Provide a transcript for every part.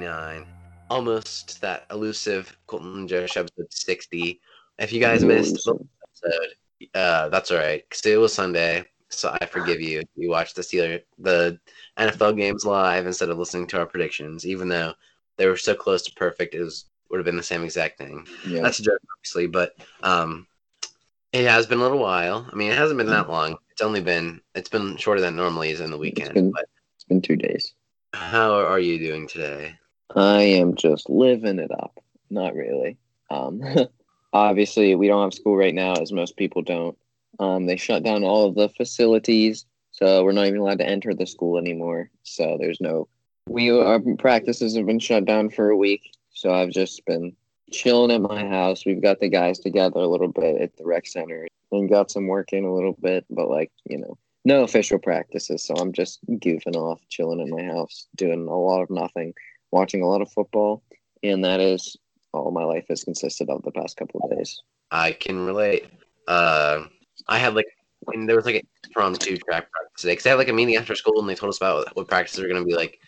Joe 59. Almost that elusive Coltin Joe Show episode 60. If you guys missed the episode, uh, that's all right. Because it was Sunday, so I forgive you. You watched the Steeler, the NFL games live instead of listening to our predictions, even though they were so close to perfect. It was would have been the same exact thing. Yeah. That's a joke, obviously, but um, it has been a little while. I mean, it hasn't been that long. It's only been it's been shorter than normally is in the weekend. been- But It's been two days. how are you doing today? I am just living it up. Not really. Um, obviously, we don't have school right now, as most people don't. Um, they shut down all of the facilities, so we're not even allowed to enter the school anymore. So there's no. We our practices have been shut down for a week, so I've just been chilling at my house. We've got the guys together a little bit at the rec center and got some work in a little bit, but like you know, no official practices. So I'm just goofing off, chilling at my house, doing a lot of nothing watching a lot of football, and that is all my life has consisted of the past couple of days. I can relate. Uh, I had like when there was like a impromptu track practice today because they had like a meeting after school and they told us about what, practices are going to be like,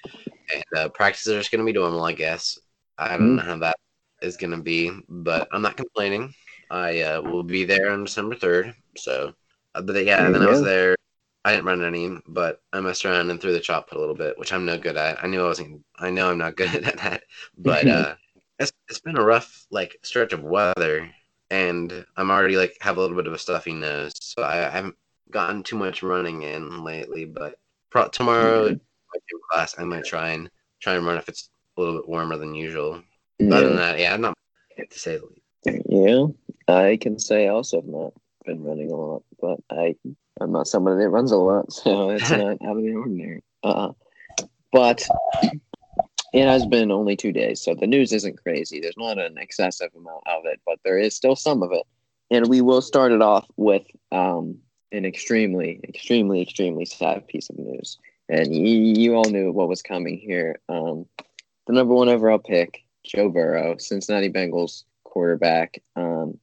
and uh, practices are just going to be normal, I guess. I don't Mhm. know how that is going to be, but I'm not complaining. I uh, will be there on December third. So, uh, but yeah, and then you I was there. I didn't run any, but I messed around and threw the shot put a little bit, which I'm no good at. I knew I wasn't. I know I'm not good at that, but uh, it's it's been a rough like stretch of weather, and I'm already like have a little bit of a stuffy nose, so I, I haven't gotten too much running in lately. But pro- tomorrow, Mhm. gym class, I might try and try and run if it's a little bit warmer than usual. Other than that, yeah, I'm not to say the least. yeah, I can say I also have not been running a lot, but I I'm not somebody that runs a lot, so it's not out of the ordinary. Uh, but it has been only two days, so the news isn't crazy. There's not an excessive amount of it, but there is still some of it, and we will start it off with um, an extremely, extremely, extremely sad piece of news. And you, you all knew what was coming here. Um, the number one overall pick, Joe Burrow, Cincinnati Bengals quarterback, um,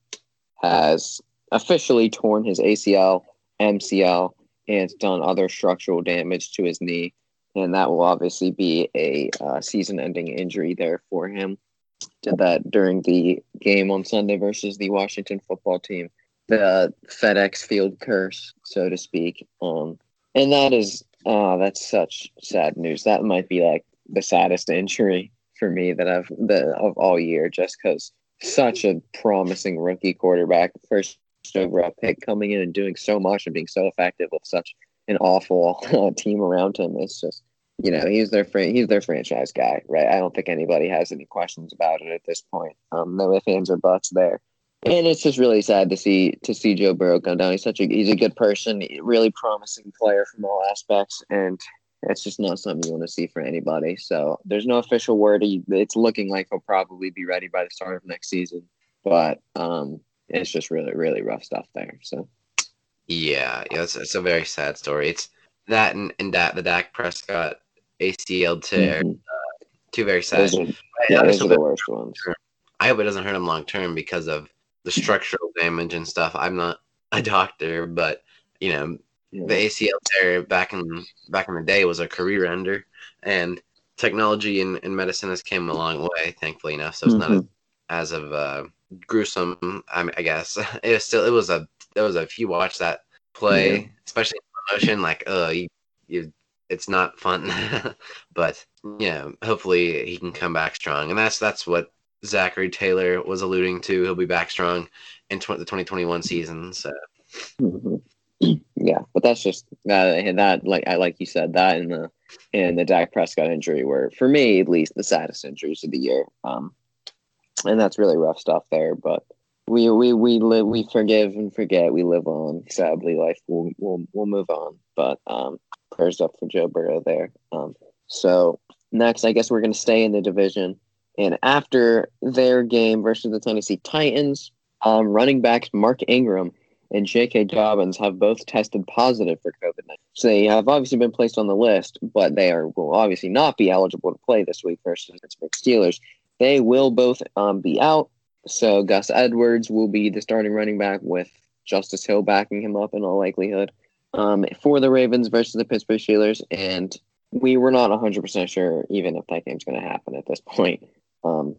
has officially torn his ACL, MCL, and done other structural damage to his knee. And that will obviously be a uh, season ending injury there for him. Did that during the game on Sunday versus the Washington football team. The FedEx field curse, so to speak. Um, and that is, uh, that's such sad news. That might be like the saddest injury for me that I've the of all year, just because such a promising rookie quarterback, first overall pick, coming in and doing so much and being so effective with such an awful uh, team around him. It's just, you know, he's their fran- he's their franchise guy, right? I don't think anybody has any questions about it at this point. Um, no ifs, ands, or buts there. And it's just really sad to see to see Joe Burrow come down. He's such a he's a good person, really promising player from all aspects, and it's just not something you want to see for anybody. So there's no official word. It's looking like he'll probably be ready by the start of next season, but um, it's just really really rough stuff there. So Yeah, yeah, it's, it's a very sad story. It's that and, and that the Dak Prescott ACL tear, mhm. two very sad. those are, I- yeah, those are hope the it- worst ones. I hope it doesn't hurt him long term because of the structural damage and stuff. I'm not a doctor, but you know, Yeah. the ACL tear back in back in the day was a career ender, and technology and, and medicine has came a long way, thankfully enough. So it's not as, as of uh, gruesome. I, mean, I guess it was still it was a it was a if you watch that play, Yeah. especially in motion, like uh you, you it's not fun, but yeah, hopefully he can come back strong, and that's that's what Zachary Taylor was alluding to. He'll be back strong in tw- the 2021 season. So Mhm. Yeah, but that's just that. And that, like I like you said, that and the and the Dak Prescott injury were, for me at least, the saddest injuries of the year. Um, and that's really rough stuff there. But we we we live, we forgive and forget. We live on. Sadly, life will will will move on. But um, prayers up for Joe Burrow there. Um, so next, I guess we're going to stay in the division. And after their game versus the Tennessee Titans, um, running backs Mark Ingram and J.K. Dobbins have both tested positive for COVID 19. So they have obviously been placed on the list, but they are will obviously not be eligible to play this week versus the Pittsburgh Steelers. They will both um, be out. So Gus Edwards will be the starting running back with Justice Hill backing him up in all likelihood um, for the Ravens versus the Pittsburgh Steelers. And we were not 100% sure even if that game's going to happen at this point. Um,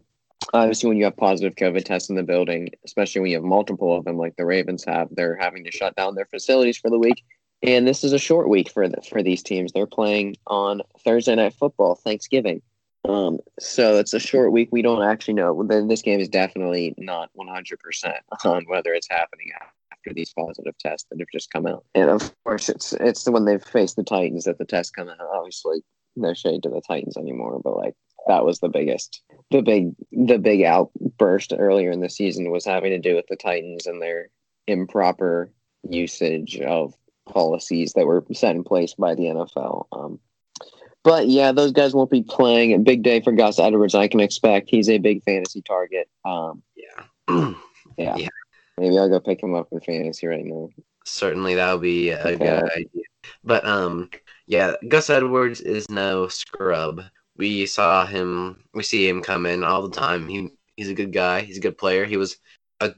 obviously, when you have positive COVID tests in the building, especially when you have multiple of them like the Ravens have, they're having to shut down their facilities for the week. And this is a short week for the, for these teams. They're playing on Thursday night football, Thanksgiving. Um, so it's a short week. We don't actually know. This game is definitely not 100% on whether it's happening after these positive tests that have just come out. And of course, it's it's the when they've faced the Titans that the tests come out. Obviously, no shade to the Titans anymore, but like that was the biggest, the big, the big outburst earlier in the season was having to do with the Titans and their improper usage of policies that were set in place by the NFL. Um, but yeah, those guys won't be playing. A big day for Gus Edwards, I can expect. He's a big fantasy target. Um, yeah. yeah. yeah. Maybe I'll go pick him up in fantasy right now. Certainly, that would be a okay. good idea. But um, yeah, Gus Edwards is no scrub. We saw him. We see him come in all the time. He he's a good guy. He's a good player. He was a,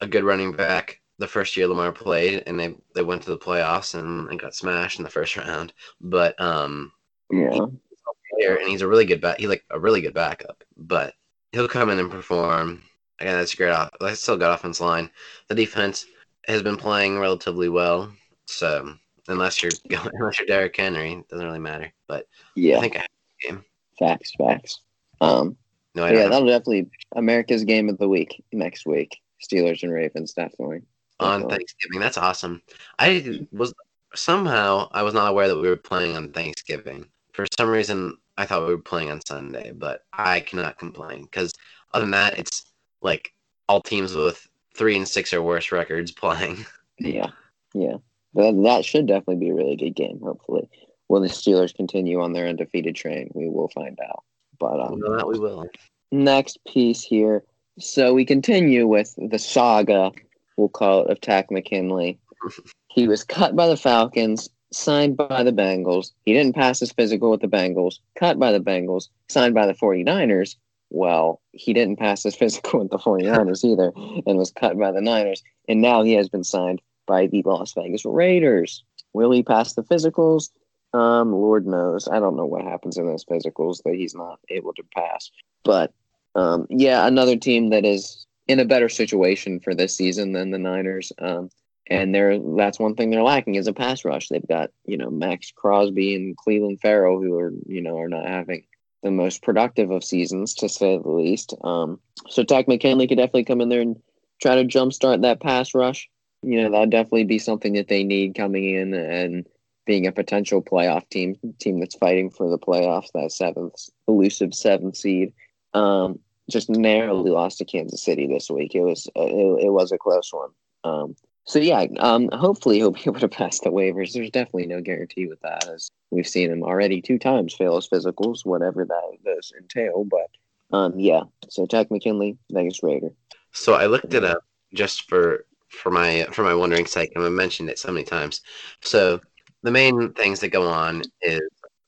a good running back the first year Lamar played, and they they went to the playoffs and, and got smashed in the first round. But um, yeah, and he's a really good back. He like a really good backup, but he'll come in and perform. Again, that's great. Off, that's still got offense line. The defense has been playing relatively well, so unless you're going, unless you're Derrick Henry, it doesn't really matter. But yeah, I think I have game. Facts, facts. Um, no, yeah, that'll definitely America's game of the week next week. Steelers and Ravens, definitely on Thanksgiving. That's awesome. I was somehow I was not aware that we were playing on Thanksgiving. For some reason, I thought we were playing on Sunday, but I cannot complain because other than that, it's like all teams with three and six or worse records playing. Yeah, yeah. That, that should definitely be a really good game. Hopefully, will the Steelers continue on their undefeated train? We will find out. But um, that we will. Next piece here. So we continue with the saga we'll call it, of Takk McKinley. he was cut by the Falcons, signed by the Bengals. He didn't pass his physical with the Bengals, cut by the Bengals, signed by the 49ers. Well, he didn't pass his physical with the 49ers either and was cut by the Niners. And now he has been signed by the Las Vegas Raiders. Will he pass the physicals? Um, Lord knows. I don't know what happens in those physicals that he's not able to pass. But um, yeah, another team that is in a better situation for this season than the Niners. Um, and they're that's one thing they're lacking is a pass rush. They've got you know Maxx Crosby and Clelin Ferrell who are you know are not having the most productive of seasons to say the least. Um, so Takk McKinley could definitely come in there and try to jumpstart that pass rush. You know that'd definitely be something that they need coming in and being a potential playoff team, team that's fighting for the playoffs, that seventh elusive seventh seed. Um, just narrowly lost to Kansas City this week. It was it, it was a close one. Um, so yeah, um, hopefully he'll be able to pass the waivers. There's definitely no guarantee with that, as we've seen him already two times fail his physicals, whatever that does entail. But um, yeah, so Takk McKinley, Vegas Raider. So I looked it up just for for my for my wondering sake, and I mentioned it so many times. So the main things that go on is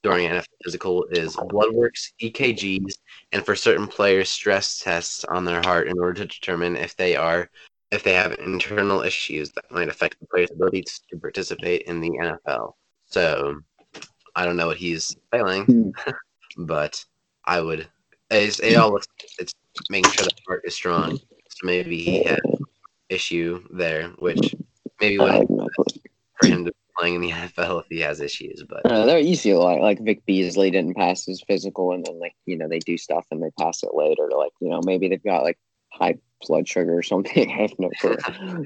during NFL physical is blood works, EKGs, and for certain players, stress tests on their heart in order to determine if they are if they have internal issues that might affect the player's ability to participate in the NFL. So I don't know what he's failing, hmm. but I would. It's, it all looks, it's making sure the heart is strong. So maybe he had issue there, which maybe would for him to playing in the NFL if he has issues. But uh, there you see a lot like Vic Beasley didn't pass his physical, and then like you know they do stuff and they pass it later. Like you know maybe they've got like high blood sugar or something. I have no clue,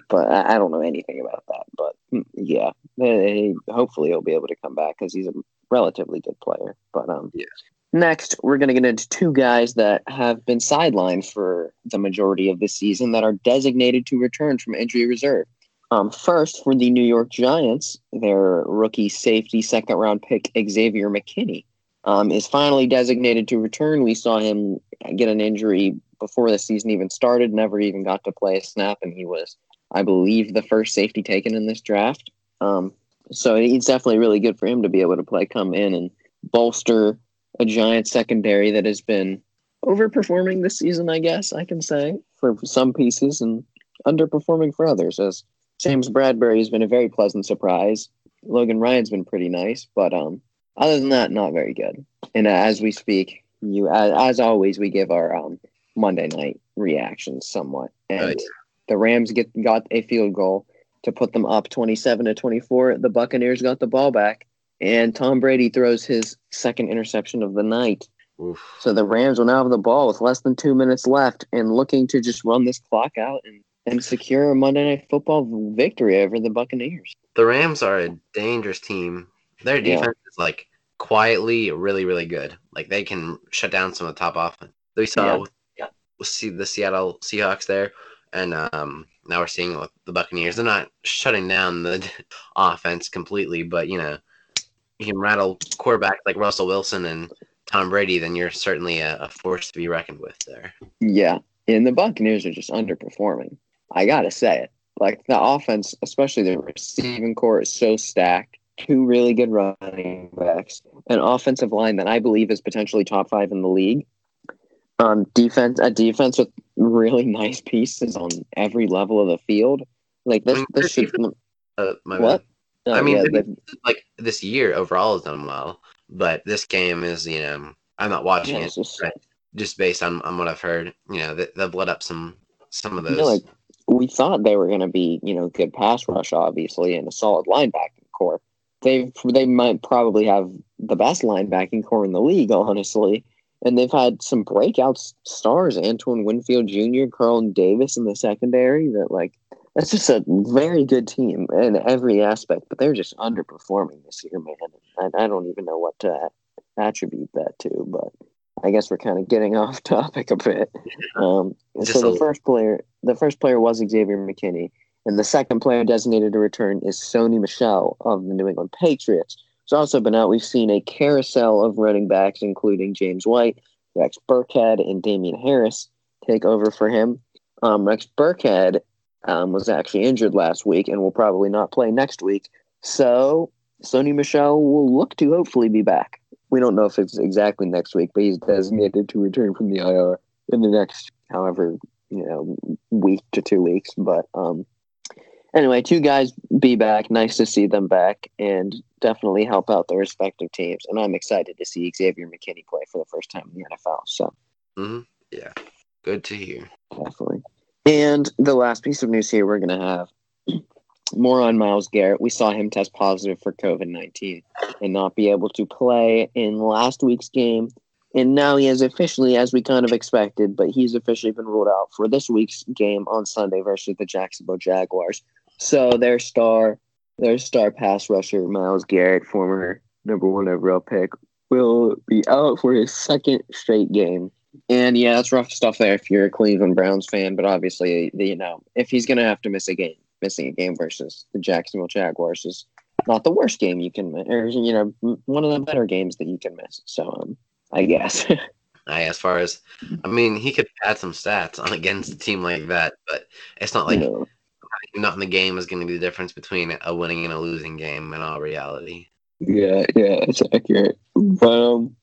but I, don't know anything about that. But mm, yeah, they, hopefully he'll be able to come back because he's a relatively good player. But um, yeah. Next, we're going to get into two guys that have been sidelined for the majority of the season that are designated to return from injury reserve. Um, first, for the New York Giants, their rookie safety second round pick Xavier McKinney um, is finally designated to return. We saw him get an injury before the season even started, never even got to play a snap, and he was, I believe, the first safety taken in this draft. Um, so it's definitely really good for him to be able to play, come in and bolster a Giant secondary that has been overperforming this season, I guess I can say, for some pieces and underperforming for others, as James Bradberry has been a very pleasant surprise. Logan Ryan's been pretty nice, but um, other than that, not very good. And as we speak, you as, as always, we give our um, Monday night reaction somewhat. And Right. the Rams get got a field goal to put them up twenty seven to twenty four. The Buccaneers got the ball back, and Tom Brady throws his second interception of the night. Oof. So the Rams will now have the ball with less than two minutes left and looking to just run this clock out and, and secure a Monday night football victory over the Buccaneers. The Rams are a dangerous team. Their Yeah. defense is like quietly really, really good. Like they can shut down some of the top offense. We saw Yeah. See the Seattle Seahawks there, and um, now we're seeing it with the Buccaneers. They're not shutting down the offense completely, but you know, you can rattle quarterbacks like Russell Wilson and Tom Brady, then you're certainly a, a force to be reckoned with there. Yeah, and the Buccaneers are just underperforming. I gotta say it. Like the offense, especially the receiving core, is so stacked. Two really good running backs, an offensive line that I believe is potentially top five in the league. Um, defense, a defense with really nice pieces on every level of the field. Like this, I mean, this should. Uh, my What? Oh, I mean, yeah, like this year overall has done well, but this game is, you know, I'm not watching yeah, it just- just based on, on what I've heard. You know, they, they've let up some some of you those. know, like we thought they were going to be, you know, good pass rush, obviously, and a solid linebacking core. They they might probably have the best linebacking core in the league, honestly. And they've had some breakout stars, Antoine Winfield Jr., Carlton Davis in the secondary. That like that's just a very good team in every aspect, but they're just underperforming this year, man. I, I don't even know what to attribute that to, but I guess we're kind of getting off topic a bit. Um, so a- the first player, the first player was Xavier McKinney, and the second player designated to return is Sony Michel of the New England Patriots. Who's also been out. We've seen a carousel of running backs, including James White, Rex Burkhead, and Damien Harris, take over for him. Um, Rex Burkhead um, was actually injured last week and will probably not play next week. So Sony Michel will look to hopefully be back. We don't know if it's exactly next week, but he's designated to return from the IR in the next, however, you know, week to two weeks. But um, anyway, two guys be back. Nice to see them back, and definitely help out their respective teams. And I'm excited to see Xavier McKinney play for the first time in the NFL. So hmm Yeah, good to hear. definitely. And the last piece of news here, we're going to have more on Myles Garrett. We saw him test positive for COVID 19 and not be able to play in last week's game. And now he has officially, as we kind of expected, but he's officially been ruled out for this week's game on Sunday versus the Jacksonville Jaguars. So their star, their star pass rusher, Myles Garrett, former number one overall pick, will be out for his second straight game. And yeah, that's rough stuff there if you're a Cleveland Browns fan. But obviously, you know, if he's going to have to miss a game, missing a game versus the Jacksonville Jaguars is not the worst game you can miss, or you know, one of the better games that you can miss. So, um, I guess. I, as far as, I mean, he could add some stats on against a team like that, but it's not like you know, not in the game is going to be the difference between a winning and a losing game in all reality. Yeah, yeah, it's accurate. But um,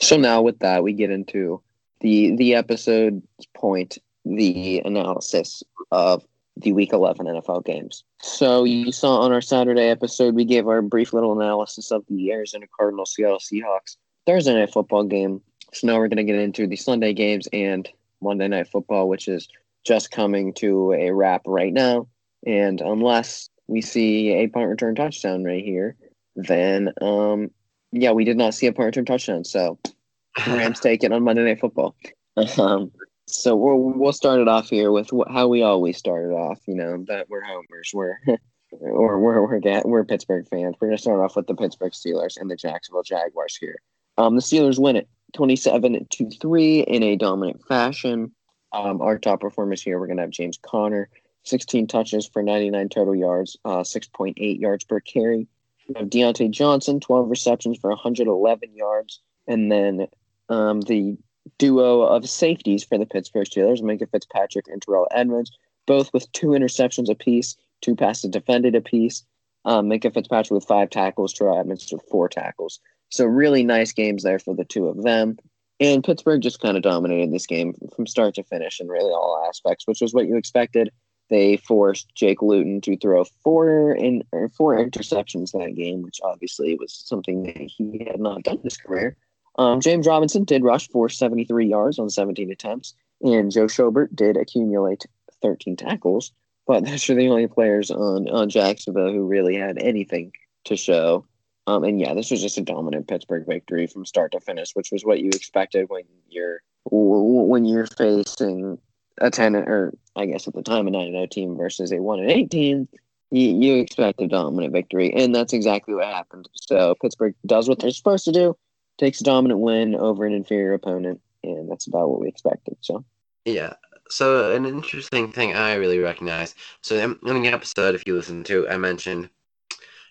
so now with that, we get into the the episode point, the analysis of the Week 11 NFL games. So you saw on our Saturday episode, we gave our brief little analysis of the Arizona Cardinals, Seattle Seahawks Thursday night football game. So now we're going to get into the Sunday games and Monday night football, which is just coming to a wrap right now. And unless we see a punt return touchdown right here, then um, yeah, we did not see a punt return touchdown. So Rams take it on Monday Night Football. Um, so we'll we'll start it off here with wh- how we always started off. You know that we're homers, we're or we're we're Ga- we're Pittsburgh fans. We're gonna start off with the Pittsburgh Steelers and the Jacksonville Jaguars here. Um, the Steelers win it twenty-seven to three in a dominant fashion. Um, our top performers here, we're gonna have James Conner, sixteen touches for ninety-nine total yards, uh, six point eight yards per carry. We have Diontae Johnson, 12 receptions for 111 yards. And then um, the duo of safeties for the Pittsburgh Steelers, Minkah Fitzpatrick and Terrell Edmunds, both with two interceptions apiece, two passes defended apiece. Um, Minkah Fitzpatrick with five tackles, Terrell Edmunds with four tackles. So really nice games there for the two of them. And Pittsburgh just kind of dominated this game from start to finish in really all aspects, which was what you expected. They forced Jake Luton to throw four in four interceptions that game, which obviously was something that he had not done in his career. Um, James Robinson did rush for 73 yards on 17 attempts, and Joe Schobert did accumulate 13 tackles. But those are the only players on, on Jacksonville who really had anything to show. Um, and yeah, this was just a dominant Pittsburgh victory from start to finish, which was what you expected when you're when you're facing a ten or I guess at the time a nine zero oh team versus a one and eight team. You, you expect a dominant victory, and that's exactly what happened. So Pittsburgh does what they're supposed to do, takes a dominant win over an inferior opponent, and that's about what we expected. So yeah. So an interesting thing I really recognize. So in the episode, if you listen to, I mentioned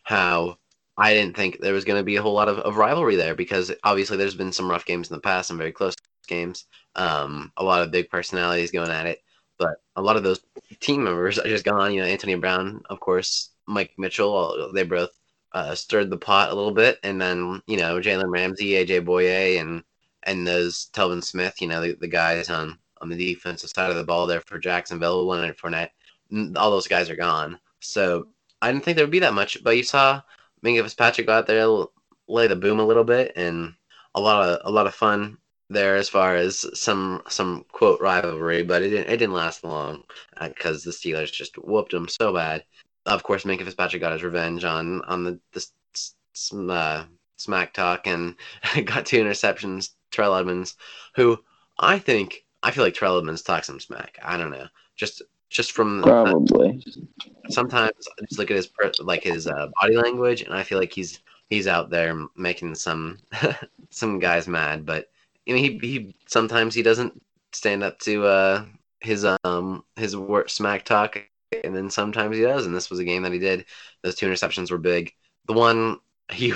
how I didn't think there was going to be a whole lot of, of rivalry there because obviously there's been some rough games in the past, some very close games, um, a lot of big personalities going at it, but a lot of those team members are just gone. You know, Antonio Brown, of course, Mike Mitchell, they both uh, stirred the pot a little bit, and then you know Jalen Ramsey, AJ Bouye, and and those Telvin Smith, you know, the, the guys on on the defensive side of the ball there for Jacksonville, Leonard Fournette, all those guys are gone. So I didn't think there would be that much, but you saw Minkah Fitzpatrick go out there, lay the boom a little bit, and a lot of a lot of fun there as far as some some quote rivalry, but it didn't it didn't last long because uh, the Steelers just whooped them so bad. Of course, Minkah Fitzpatrick got his revenge on on the, the uh, smack talk and got two interceptions. Terrell Edmunds, who I think I feel like Terrell Edmunds talks some smack. I don't know, just just from probably. Uh, sometimes I just look at his like his uh, body language, and I feel like he's he's out there making some some guys mad, but I mean, he he sometimes he doesn't stand up to uh, his um his work smack talk, and then sometimes he does. And this was a game that he did. Those two interceptions were big. The one he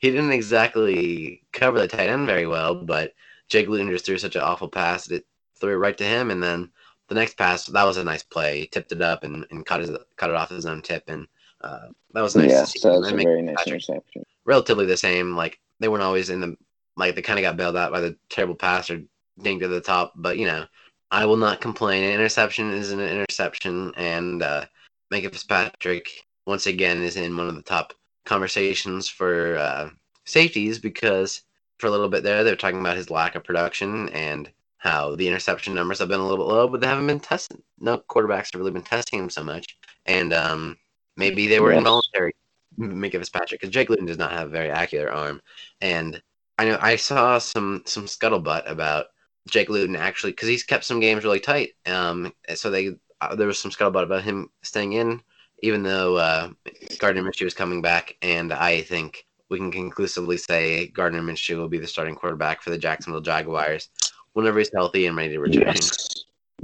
he didn't exactly cover the tight end very well, but Jake Luton just threw such an awful pass that it threw it right to him, and then the next pass that was a nice play. He tipped it up and, and cut his cut it off his own tip, and uh, that was nice. Yeah, so that's a very nice interception. Relatively the same. Like they weren't always in the like they kind of got bailed out by the terrible pass or dinged to the top. But you know, I will not complain. An interception is an interception, and uh, Minkah Fitzpatrick once again is in one of the top conversations for uh, safeties because for a little bit there they're talking about his lack of production and how the interception numbers have been a little bit low, but they haven't been tested. No quarterbacks have really been testing him so much, and um, maybe they were yes. involuntary. Minkah Fitzpatrick because Jake Luton does not have a very accurate arm, and I know I saw some some scuttlebutt about Jake Luton actually because he's kept some games really tight. Um, so they uh, there was some scuttlebutt about him staying in, even though uh, Gardner Minshew is coming back, and I think we can conclusively say Gardner Minshew will be the starting quarterback for the Jacksonville Jaguars whenever he's healthy and ready to return. Yes.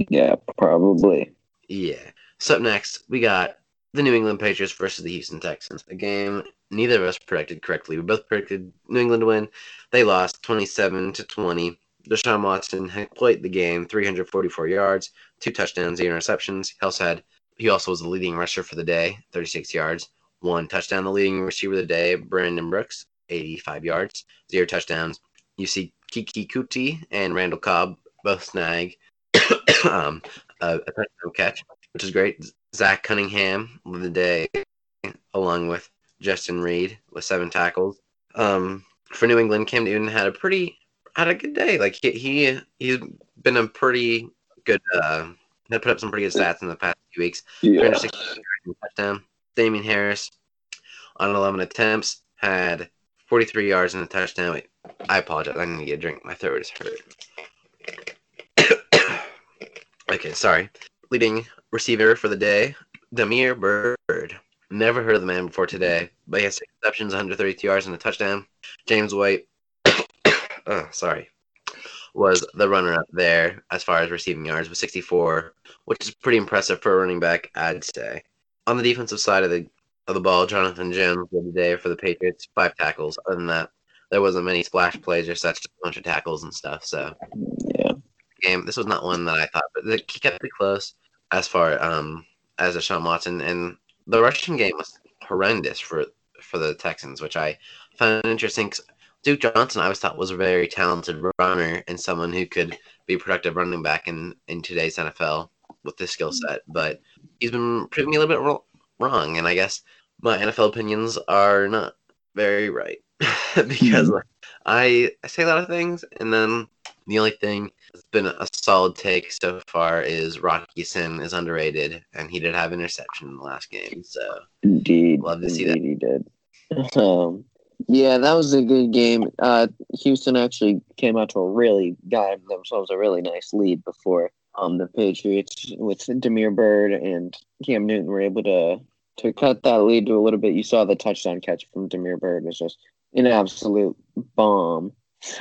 Yeah, probably. Yeah. So up next, we got the New England Patriots versus the Houston Texans. A game neither of us predicted correctly. We both predicted New England to win. They lost 27 to 20. Deshaun Watson had played the game 344 yards, two touchdowns, zero interceptions. He also had he also was the leading rusher for the day, 36 yards, one touchdown. The leading receiver of the day, Brandon Brooks, 85 yards, zero touchdowns. You see Keke Coutee and Randall Cobb both snag um, a, a touchdown catch, which is great. Zach Cunningham of the day, along with Justin Reid with seven tackles. Um, for New England, Cam Newton had a pretty had a good day. Like he, he he's been a pretty good uh had put up some pretty good stats in the past few weeks. Yeah. touchdown. Damien Harris on 11 attempts had 43 yards and a touchdown. Wait, I apologize. I need to get a drink. My throat is hurt. okay, sorry. Leading receiver for the day, Damiere Byrd. Never heard of the man before today, but he has six receptions, 132 yards, and a touchdown. James White, oh, sorry, was the runner up there as far as receiving yards with 64, which is pretty impressive for a running back, I'd say. On the defensive side of the of the ball, Jonathan Jones did the day for the Patriots, five tackles. Other than that, there wasn't many splash plays or such, a bunch of tackles and stuff. So, yeah, game. This was not one that I thought, but he kept it close as far um as a Sean Watson, and the rushing game was horrendous for for the Texans, which I found interesting. Duke Johnson, I always thought was a very talented runner and someone who could be productive running back in in today's NFL with this skill set, but he's been proving me a little bit wrong, and I guess my NFL opinions are not very right because I I say a lot of things, and then the only thing that's been a solid take so far is Rock Ya-Sin is underrated, and he did have interception in the last game, so Indeed, Love to see indeed he did. Um, yeah, that was a good game. Uh, Houston actually came out to a really got themselves a really nice lead before um the Patriots with Damiere Byrd and Cam Newton were able to to cut that lead to a little bit. You saw the touchdown catch from Damiere Byrd was just an absolute bomb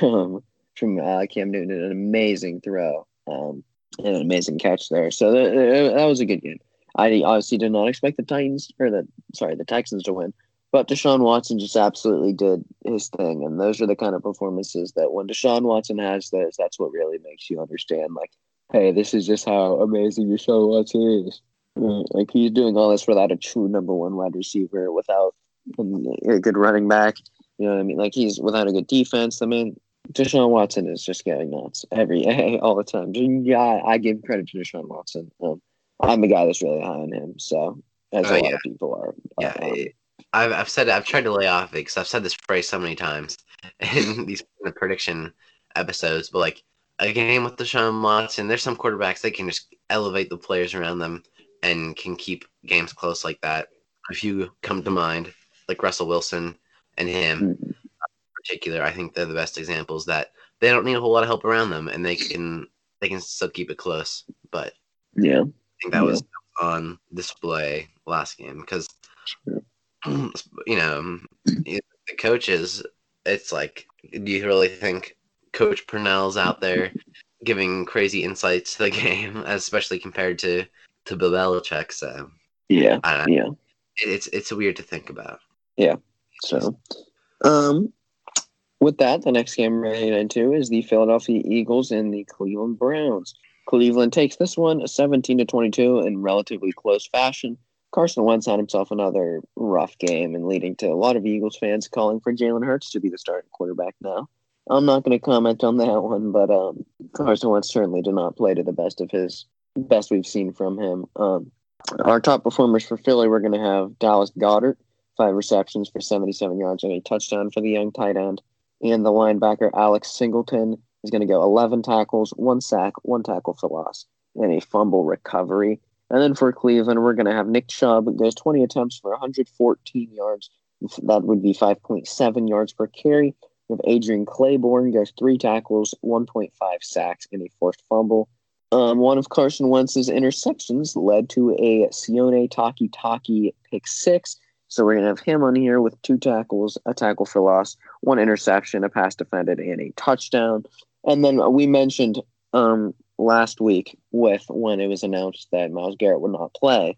from uh, Cam Newton, an amazing throw, um, and an amazing catch there. So that, that was a good game. I obviously did not expect the Titans or the sorry the Texans to win, but Deshaun Watson just absolutely did his thing, and those are the kind of performances that when Deshaun Watson has those, that's what really makes you understand. Like, hey, this is just how amazing Deshaun Watson is. Like he's doing all this without a true number one wide receiver, without a good running back. You know what I mean? Like he's without a good defense. I mean, Deshaun Watson is just getting nuts every all the time. Yeah, I give credit to Deshaun Watson. Um, I'm a guy that's really high on him, so as Oh, a lot yeah. of people are. yeah. Um, I've I've said I've tried to lay off it because I've said this phrase so many times in these prediction episodes, but like a game with Deshaun Watson, there's some quarterbacks that can just elevate the players around them and can keep games close like that. A few come to mind, like Russell Wilson and him mm, in particular. I think they're the best examples that they don't need a whole lot of help around them, and they can they can still keep it close. But yeah, I think that was on display last game because Sure. you know the coaches. It's like, do you really think Coach Crennel's out there giving crazy insights to the game, especially compared to to Bill Belichick? So yeah, I don't know. yeah. It- it's it's weird to think about. Yeah. So, um, with that, the next game we're heading into is the Philadelphia Eagles and the Cleveland Browns. Cleveland takes this one 17 to 22 in relatively close fashion. Carson Wentz had himself another rough game and leading to a lot of Eagles fans calling for Jalen Hurts to be the starting quarterback now. I'm not going to comment on that one, but um, Carson Wentz certainly did not play to the best of his best we've seen from him. Um, our top performers for Philly, we're going to have Dallas Goedert, five receptions for 77 yards and a touchdown for the young tight end. And the linebacker Alex Singleton is going to go 11 tackles, one sack, one tackle for loss, and a fumble recovery. And then for Cleveland, we're going to have Nick Chubb goes 20 attempts for 114 yards. That would be 5.7 yards per carry. We have Adrian Clayborn goes three tackles, 1.5 sacks, and a forced fumble. Um, one of Carson Wentz's interceptions led to a Sione Takitaki pick six. So we're gonna have him on here with two tackles, a tackle for loss, one interception, a pass defended, and a touchdown. And then we mentioned um, last week with when it was announced that Myles Garrett would not play,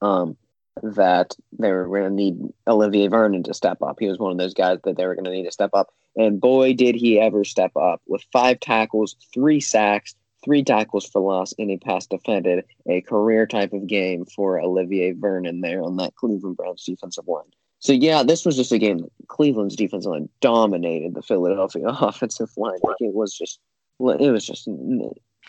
um, that they were going to need Olivier Vernon to step up. He was one of those guys that they were going to need to step up. And boy, did he ever step up with five tackles, three sacks, three tackles for loss, and a pass defended. A career type of game for Olivier Vernon there on that Cleveland Browns defensive line. So yeah, this was just a game Cleveland's defensive line dominated the Philadelphia offensive line. Like it was just, it was just,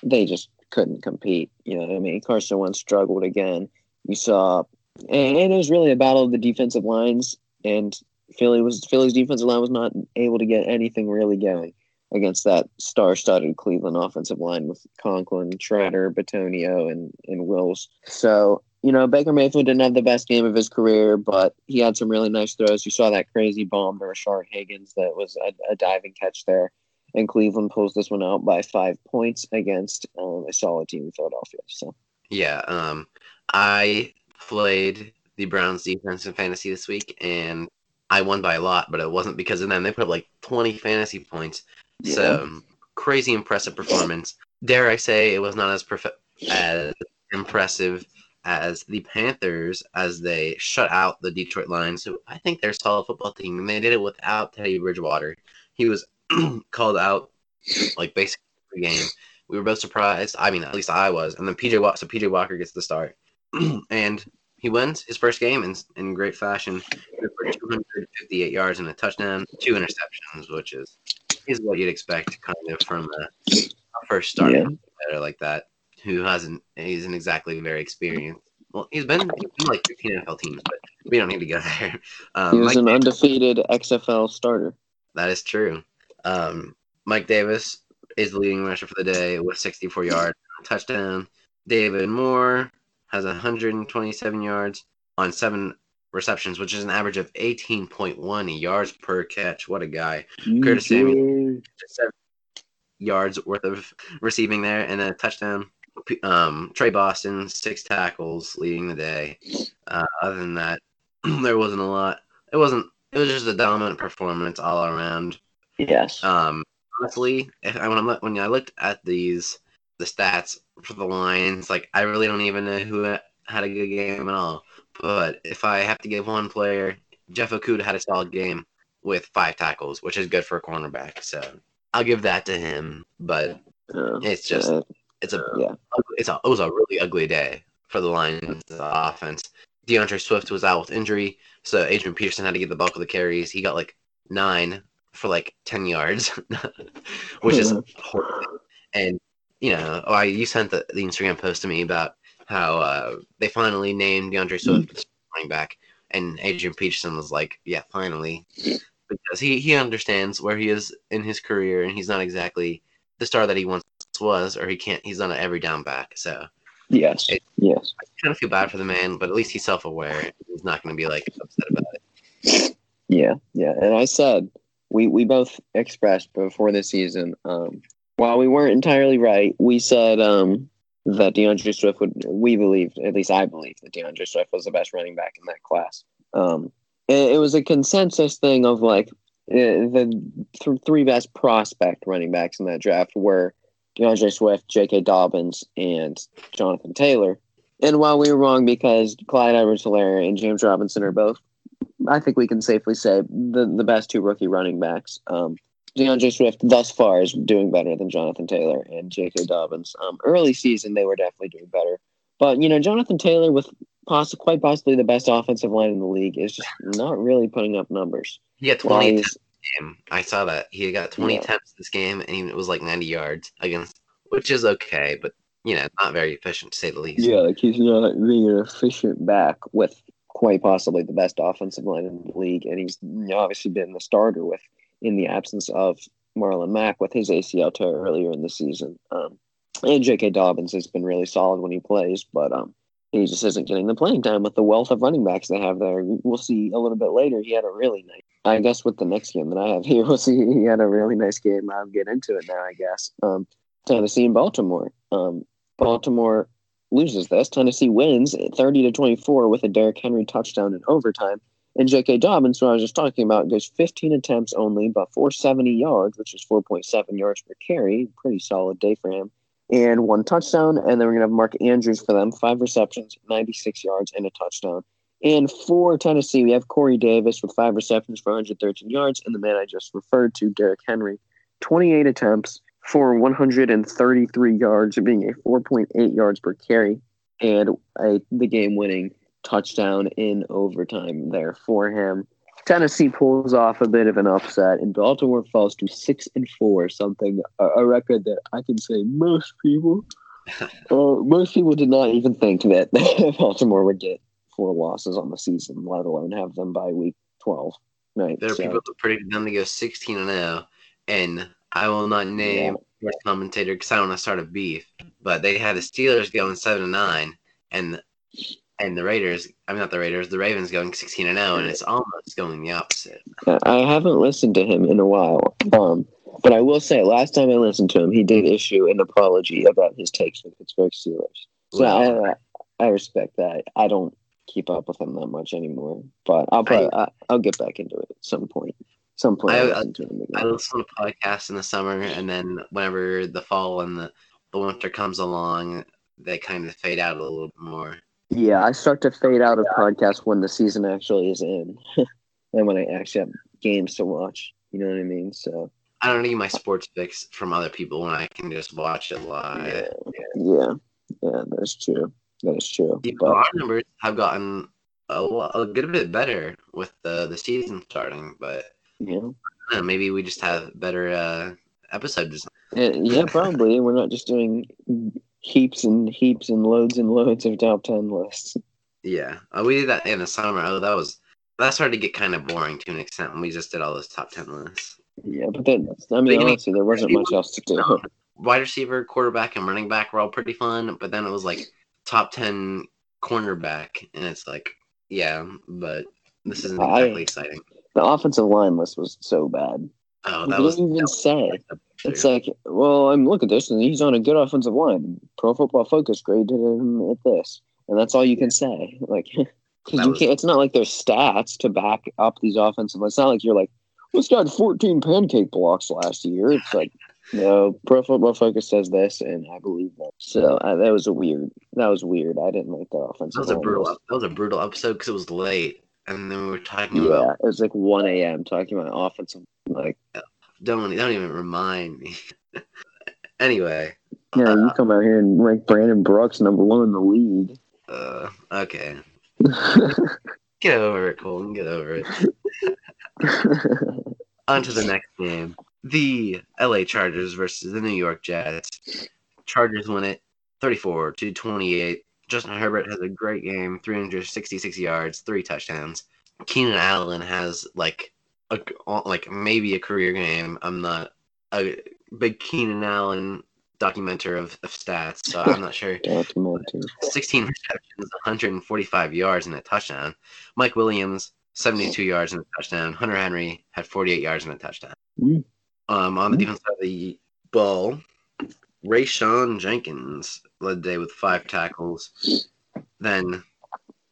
they just couldn't compete. You know what I mean? Carson Wentz struggled again. You saw, and it was really a battle of the defensive lines. And Philly was Philly's defensive line was not able to get anything really going against that star-studded Cleveland offensive line with Conklin, Tretter, Bitonio, and and Wills. So you know Baker Mayfield didn't have the best game of his career, but he had some really nice throws. You saw that crazy bomb to Rashard Higgins that was a, a diving catch there, and Cleveland pulls this one out by five points against um, a solid team in Philadelphia. So Yeah, um, I played the Browns defense in fantasy this week, and I won by a lot, but it wasn't because of them. They put up like 20 fantasy points. Yeah. So crazy impressive performance. Dare I say it was not as prof- as impressive as the Panthers as they shut out the Detroit Lions. So I think they're a solid football team, and they did it without Teddy Bridgewater. He was called out like basically every game. We were both surprised. I mean, at least I was. And then PJ Walker, so PJ Walker gets the start, and he wins his first game in in great fashion for 258 yards and a touchdown, two interceptions, which is is what you'd expect kind of from a, a first starter Yeah. player like that. who hasn't isn't exactly very experienced. Well, he's been, he's been like 15 NFL teams, but we don't need to go there. Um, He was Mike an Davis- undefeated XFL starter. that is true. Um, Mike Davis is the leading rusher for the day with 64 yards, touchdown. David Moore has 127 yards on seven receptions, which is an average of 18.1 yards per catch. What a guy! Curtis Samuel. Seven yards worth of receiving there, and a touchdown. Um, Tre Boston six tackles, leading the day. Uh, other than that, there wasn't a lot. It wasn't. It was just a dominant performance all around. Yes. Um, honestly, if I, when, I'm, when I looked at these the stats for the Lions, like I really don't even know who had a good game at all. But if I have to give one player, Jeff Okudah had a solid game with five tackles, which is good for a cornerback. So I'll give that to him. But Uh, it's just uh, it's a yeah. it's a it was a really ugly day for the Lions offense. D'Andre Swift was out with injury, so Adrian Peterson had to get the bulk of the carries. He got like nine for like ten yards, which is horrible. And you know, oh, I you sent the, the Instagram post to me about how uh, they finally named D'Andre Swift the running back, and Adrian Peterson was like, "Yeah, finally," because he he understands where he is in his career, and he's not exactly the star that he once was, or he can't. He's not an every down back, so Yes. It- yes. I kind of feel bad for the man, but at least he's self aware. He's not going to be like upset about it. Yeah. Yeah. And I said we we both expressed before the season. Um, while we weren't entirely right, we said um, that D'Andre Swift would. We believed, at least I believed, that D'Andre Swift was the best running back in that class. Um, it, it was a consensus thing of like uh, the th- three best prospect running backs in that draft were DeAndre Swift, J.K. Dobbins, and Jonathan Taylor. And while we were wrong because Clyde Edwards-Helaire and James Robinson are both, I think we can safely say the the best two rookie running backs. Um, D'Andre Swift thus far is doing better than Jonathan Taylor and J.K. Dobbins. Um, early season they were definitely doing better, but you know Jonathan Taylor with poss- quite possibly the best offensive line in the league is just not really putting up numbers. He got 20 he's- attempts this game. I saw that. He got 20 Yeah. attempts this game, and he, it was like 90 yards against, which is okay, but, you know, not very efficient to say the least. Yeah, like he's not being an efficient back with quite possibly the best offensive line in the league, and he's obviously been the starter with in the absence of Marlon Mack with his ACL tear earlier in the season. Um, and J.K. Dobbins has been really solid when he plays, but um, he just isn't getting the playing time with the wealth of running backs they have there. We'll see a little bit later. He had a really nice. I guess with the next game that I have here, we'll see. He had a really nice game. I'll get into it now. I guess. Um, Tennessee and Baltimore. Um, Baltimore loses this. Tennessee wins 30 to 24 with a Derrick Henry touchdown in overtime. And J.K. Dobbins, who I was just talking about, goes 15 attempts only, but 470 yards, which is 4.7 yards per carry. Pretty solid day for him. And one touchdown. And then we're going to have Mark Andrews for them, five receptions, 96 yards, and a touchdown. And for Tennessee, we have Corey Davis with five receptions for 113 yards. And the man I just referred to, Derrick Henry, 28 attempts for 133 yards, being a 4.8 yards per carry, and a the game winning touchdown in overtime there for him. Tennessee pulls off a bit of an upset, and Baltimore falls to six and four, something a, a record that I can say most people, uh, most people did not even think that Baltimore would get four losses on the season, let alone have them by week twelve. Right. There are so, people that predicted them to go 16 and 0, and I will not name the commentator because I don't want to start a beef, but they had the Steelers going 7 and 9, and and the Raiders, I'm not the Raiders, the Ravens going 16 and 0, and it's almost going the opposite. I haven't listened to him in a while. Um, but I will say, last time I listened to him, he did issue an apology about his takes the Pittsburgh Steelers. So I, I respect that. I don't keep up with him that much anymore, but I'll probably I, will get back into it at some point. Some point, I- I'll listen to him I listen to podcasts in the summer, and then whenever the fall and the, the winter comes along, they kind of fade out a little bit more. Yeah, I start to fade out of podcasts when the season actually is in, and when I actually have games to watch. You know what I mean? So I don't need my sports fix from other people when I can just watch it live. yeah, yeah, yeah. That's true. That is true. Even But our numbers have gotten a, a good bit better with the, the season starting, but yeah. Know, maybe we just have better uh, episode design. Uh, yeah, probably. We're not just doing heaps and heaps and loads and loads of top ten lists. Yeah, uh, we did that in the summer. Oh, that was that started to get kind of boring to an extent when we just did all those top ten lists. Yeah, but then I mean, honestly, there wasn't much else to do. Wide receiver, quarterback, and running back were all pretty fun, but then it was like top ten cornerback, and it's like, yeah, but this isn't exactly I, exciting. The offensive line list was so bad. Oh, that was even say. It's like, well, I'm look at this, and he's on a good offensive line. Pro Football Focus graded him at this, and that's all you can say. Like, because you can't. It's not like there's stats to back up these offensive. Lines. It's not like you're like, this guy had 14 pancake blocks last year. It's like, no, Pro Football Focus says this, and I believe that. So uh, that was a weird. That was weird. I didn't like that offensive. That was a brutal. That was a brutal episode because it was late, and then we were talking yeah, about. it was like 1 a.m. talking about offensive. Like, don't don't even remind me. anyway. Yeah, uh, you come out here and rank Brandon Brooks number one in the league. Uh, okay. get over it, Coltin. Get over it. On to the next game. The LA Chargers versus the New York Jets. Chargers win it 34 to 28. Justin Herbert has a great game, 366 yards, three touchdowns. Keenan Allen has like a like maybe a career game. I'm not a big Keenan Allen documenter of, of stats, so I'm not sure. 16 receptions, 145 yards, and a touchdown. Mike Williams, 72 yards and a touchdown. Hunter Henry had 48 yards and a touchdown. Mm. Um, on the mm. defense side of the ball, Rayshawn Jenkins led the day with five tackles. Then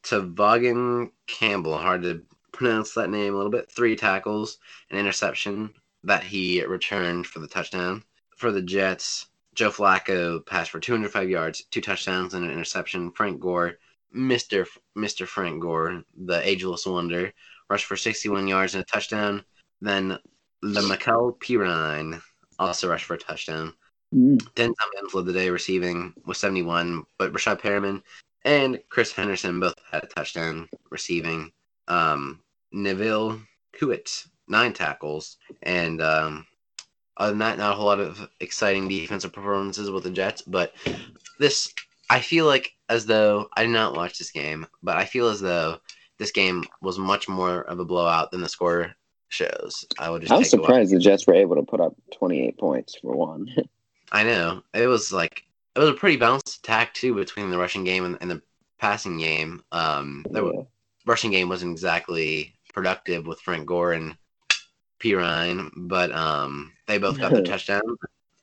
Tevaughn Campbell, hard to pronounce that name a little bit, three tackles, an interception that he returned for the touchdown. For the Jets, Joe Flacco passed for 205 yards, two touchdowns, and an interception. Frank Gore, Mr. Mr. Frank Gore, the ageless wonder, rushed for 61 yards and a touchdown. Then La'Mical Perine also rushed for a touchdown. Mm. Denzel Mims led the day receiving with 71, but Breshad Perriman and Chris Henderson both had a touchdown receiving. Um, Neville Hewitt, nine tackles, and um, other than that, not a whole lot of exciting defensive performances with the Jets. But this, I feel like as though I did not watch this game, but I feel as though this game was much more of a blowout than the score shows. I would just. I was surprised the Jets were able to put up 28 points for one. I know it was like it was a pretty balanced attack too between the rushing game and, and the passing game. Um, the yeah. rushing game wasn't exactly productive with Frank Gore and Perine, but um, they both got the touchdown.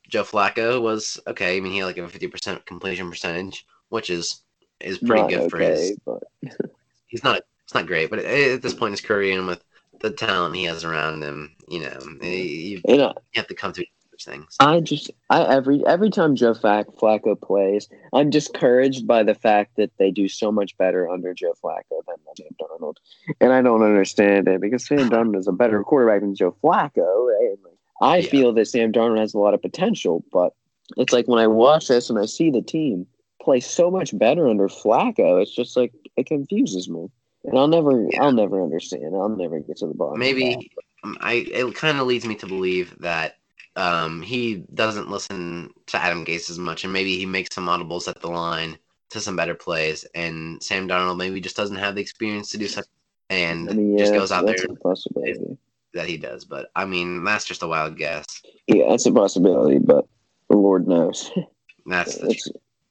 Joe Flacco was okay. I mean, he had like a fifty percent completion percentage, which is is pretty not good okay, for his. But... he's not. It's not great, but at this point in his career and with the talent he has around him, you know, you, you, you have to come to things. I just, I every every time Joe Flacco plays, I'm discouraged by the fact that they do so much better under Joe Flacco than Sam Darnold, and I don't understand it because Sam Darnold is a better quarterback than Joe Flacco. Right? I yeah. feel that Sam Darnold has a lot of potential, but it's like when I watch this and I see the team play so much better under Flacco, it's just like it confuses me. And I'll never, yeah. I'll never understand. I'll never get to the bottom. Maybe I. It kind of leads me to believe that um, he doesn't listen to Adam Gase as much, and maybe he makes some audibles at the line to some better plays. And Sam Darnold maybe just doesn't have the experience to do such, and I mean, yeah, just goes out there that he does. But I mean, that's just a wild guess. Yeah, that's a possibility, but the Lord knows. That's the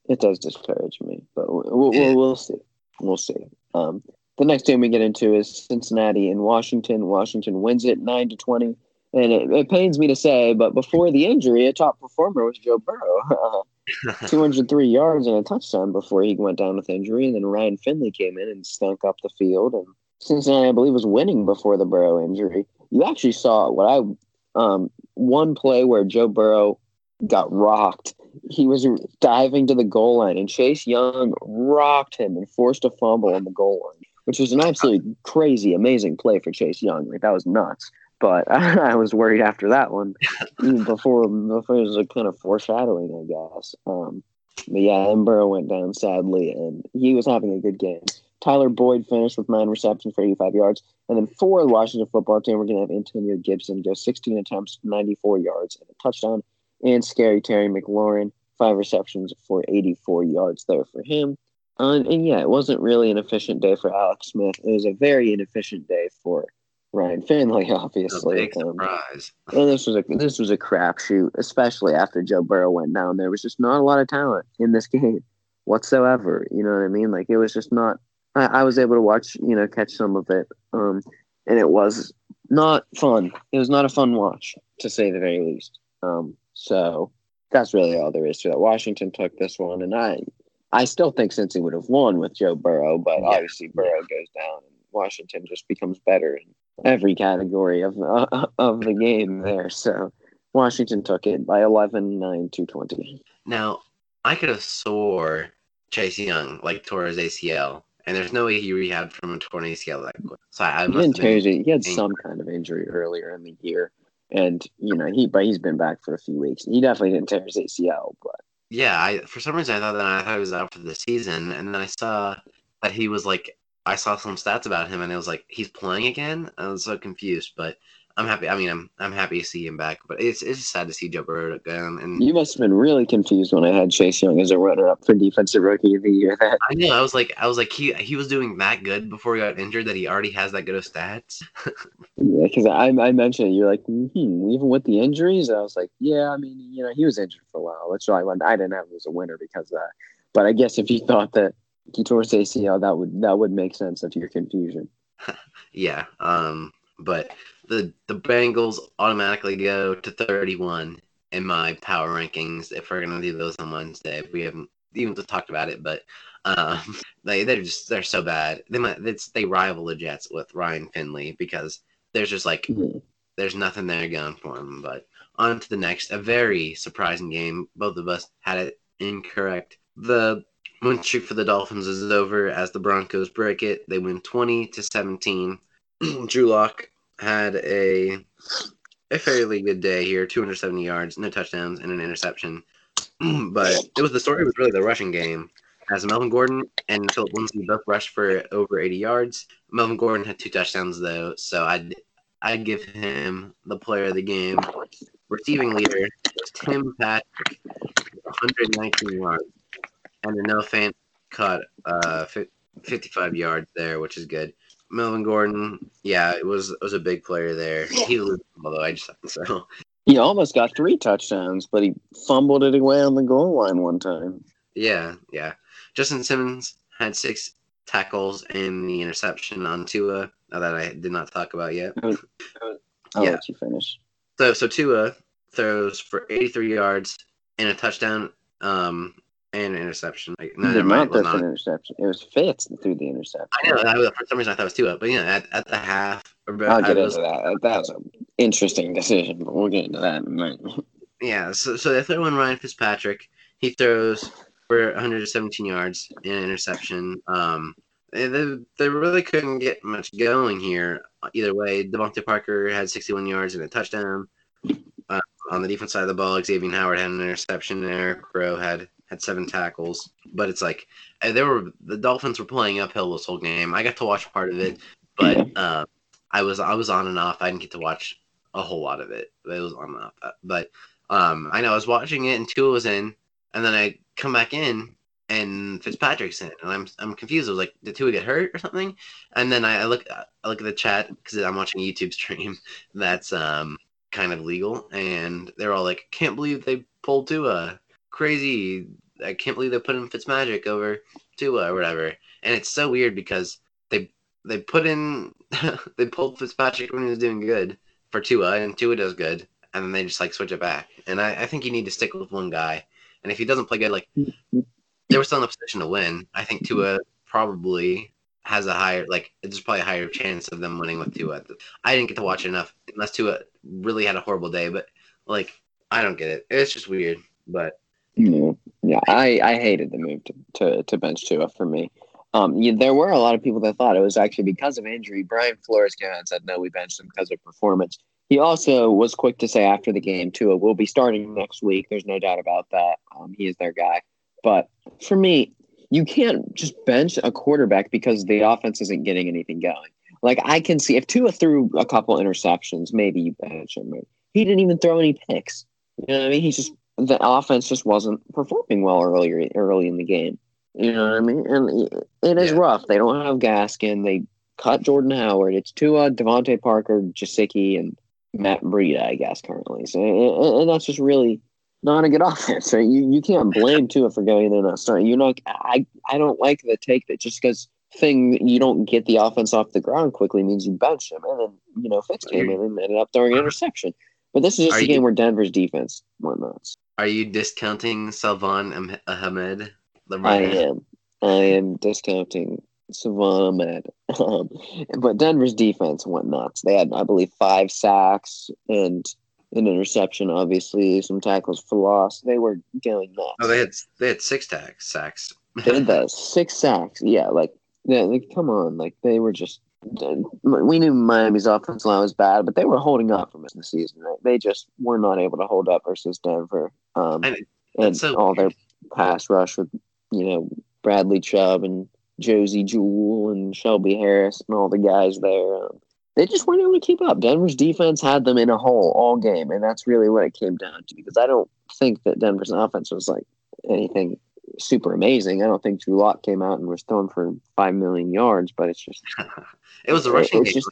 it does discourage me, but we'll, we'll, we'll see. We'll see. Um, the next game we get into is Cincinnati and Washington. Washington wins it nine to twenty. And it, it, pains me to say, but before the injury, a top performer was Joe Burrow. 203 yards and a touchdown before he went down with injury. And then Ryan Finley came in and stunk up the field. And Cincinnati, I believe, was winning before the Burrow injury. You actually saw what I um, one play where Joe Burrow got rocked. He was diving to the goal line, and Chase Young rocked him and forced a fumble on the goal line, which was an absolutely crazy, amazing play for Chase Young. Like that was nuts. But I, was worried after that one, before before it was kind of foreshadowing, I guess. Um, but yeah, Burrow went down sadly, and he was having a good game. Tyler Boyd finished with nine receptions for 85 yards. And then for the Washington football team, we're going to have Antonio Gibson go 16 attempts, 94 yards, and a touchdown. And scary Terry McLaurin, five receptions for 84 yards there for him. Uh, and yeah, it wasn't really an efficient day for Alex Smith. It was a very inefficient day for Ryan Finley, obviously. big um, surprise. and this was a this was a crapshoot, especially after Joe Burrow went down. There was just not a lot of talent in this game whatsoever. You know what I mean? Like it was just not. I, I was able to watch, you know, catch some of it, um, and it was not fun. It was not a fun watch, to say the very least. Um, so that's really all there is to that. Washington took this one, and I, I still think Cincy would have won with Joe Burrow, but yeah. obviously Burrow goes down, and Washington just becomes better in every category of uh, of the game there. So Washington took it by 11, 9 to 20. Now, I could have swore Chase Young like tore his ACL, and there's no way he rehabbed from a torn ACL that quick. So I, I he didn't He had some kind of injury earlier in the year, and you know he but he's been back for a few weeks. He definitely didn't tear his ACL, but yeah, I for some reason I thought that I thought he was out for the season, and then I saw that he was like I saw some stats about him, and it was like he's playing again. I was so confused, but I'm happy. I mean, I'm I'm happy to see him back, but it's it's sad to see Joe Burrow again. And you must have been really confused when I had Chase Young as a runner up for defensive rookie of the year. That I know. I was like, I was like, he he was doing that good before he got injured that he already has that good of stats. yeah, because I I mentioned it, you're like, hmm, even with the injuries, I was like, yeah, I mean, you know, he was injured for a while. That's why I went. I didn't have him as a winner because that. But I guess if you thought that he ACL, that would that would make sense of your confusion. yeah. Um. But the the Bengals automatically go to 31 in my power rankings if we're gonna do those on Wednesday. We haven't even talked about it, but um, they they're just they're so bad. They might it's, they rival the Jets with Ryan Finley because there's just like mm-hmm. there's nothing there going for them. But on to the next, a very surprising game. Both of us had it incorrect. The win streak for the Dolphins is over as the Broncos break it. They win 20 to 17. Drew Lock had a a fairly good day here 270 yards, no touchdowns, and an interception. but it was the story was really the rushing game. As Melvin Gordon and Phillip Lindsay both rushed for over 80 yards. Melvin Gordon had two touchdowns though, so I'd I'd give him the player of the game. Receiving leader was Tim Patrick, 119 yards, and Noah Fant caught uh, 55 yards there, which is good. Melvin Gordon, yeah, it was it was a big player there. He although I just so. He almost got three touchdowns, but he fumbled it away on the goal line one time. Yeah, yeah. Justin Simmons had six tackles and the interception on Tua that I did not talk about yet. I'll, I'll yeah. let you finish. So so Tua throws for 83 yards and a touchdown. Um, and an interception. Like, no, did not an interception. It was Fitz that threw the interception. I know. I, for some reason, I thought it was Tua, but yeah, at, at the half. I'll get was, into that. That was an interesting decision, but we'll get into that in a minute. Yeah, so so they throw in Ryan Fitzpatrick. He throws for 117 yards and an interception. Um, they, they really couldn't get much going here either way. DeVante Parker had 61 yards and a touchdown. Uh, on the defense side of the ball, Xavien Howard had an interception. and Eric Rowe had had seven tackles. But it's like eh, they were the Dolphins were playing uphill this whole game. I got to watch part of it, but uh, I was I was on and off. I didn't get to watch a whole lot of it. It was on and off. Uh, but um, I know I was watching it and Tua was in, and then I come back in and Fitzpatrick's in, and I'm I'm confused. I was like, did Tua get hurt or something? And then I, I look I look at the chat because I'm watching a YouTube stream that's um kind of legal, and they're all like, can't believe they pulled Tua crazy. I can't believe they put in Fitzmagic over Tua or whatever. And it's so weird because they they put in they pulled Fitzpatrick when he was doing good for Tua, and Tua does good, and then they just like switch it back. And I, I think you need to stick with one guy. And if he doesn't play good, like they were still in a position to win. I think Tua probably has a higher like there's probably a higher chance of them winning with Tua. I didn't get to watch enough unless Tua really had a horrible day, but like I don't get it. It's just weird. But yeah, yeah. I, I hated the move to, to, to bench Tua for me. Um, there were a lot of people that thought it was actually because of injury. Brian Flores came out and said, no, we benched him because of performance. He also was quick to say after the game, Tua will be starting next week. There's no doubt about that. Um, he is their guy. But for me, you can't just bench a quarterback because the offense isn't getting anything going. Like I can see if Tua threw a couple interceptions, maybe you bench him. He didn't even throw any picks. You know what I mean? He's just the offense just wasn't performing well earlier early in the game. You know what I mean? And it is Yeah. rough. They don't have Gaskin. They cut Jordan Howard. It's Tua, DeVante Parker, Gesicki, and Matt Breida, I guess, currently. So, and, and that's just really not a good offense, right? You you can't blame Tua for going in and starting. You're not. I I don't like the take that just because thing you don't get the offense off the ground quickly means you bench him, and then you know Fitz came in and ended up throwing an interception. But this is just Are a you- game where Denver's defense went nuts. Are you discounting Salvon Ahmed? The I am. I am discounting Salvon Ahmed. Um, but Denver's defense went nuts. They had, I believe, five sacks and an interception, obviously, some tackles for loss. They were going nuts. Oh, they had they had six tags sacks. They did that. Six sacks. Yeah, like, yeah, like, come on. Like, they were just. We knew Miami's offense line was bad, but they were holding up for most of the season. Right? They just were not able to hold up versus Denver. Um, And and so all their pass rush with, you know, Bradley Chubb and Josey Jewell and Shelby Harris and all the guys there. Um, they just weren't able to keep up. Denver's defense had them in a hole all game, and that's really what it came down to. Because I don't think that Denver's offense was like anything super amazing. I don't think Drew Lock came out and was thrown for five million yards, but it's just it was a rushing game. just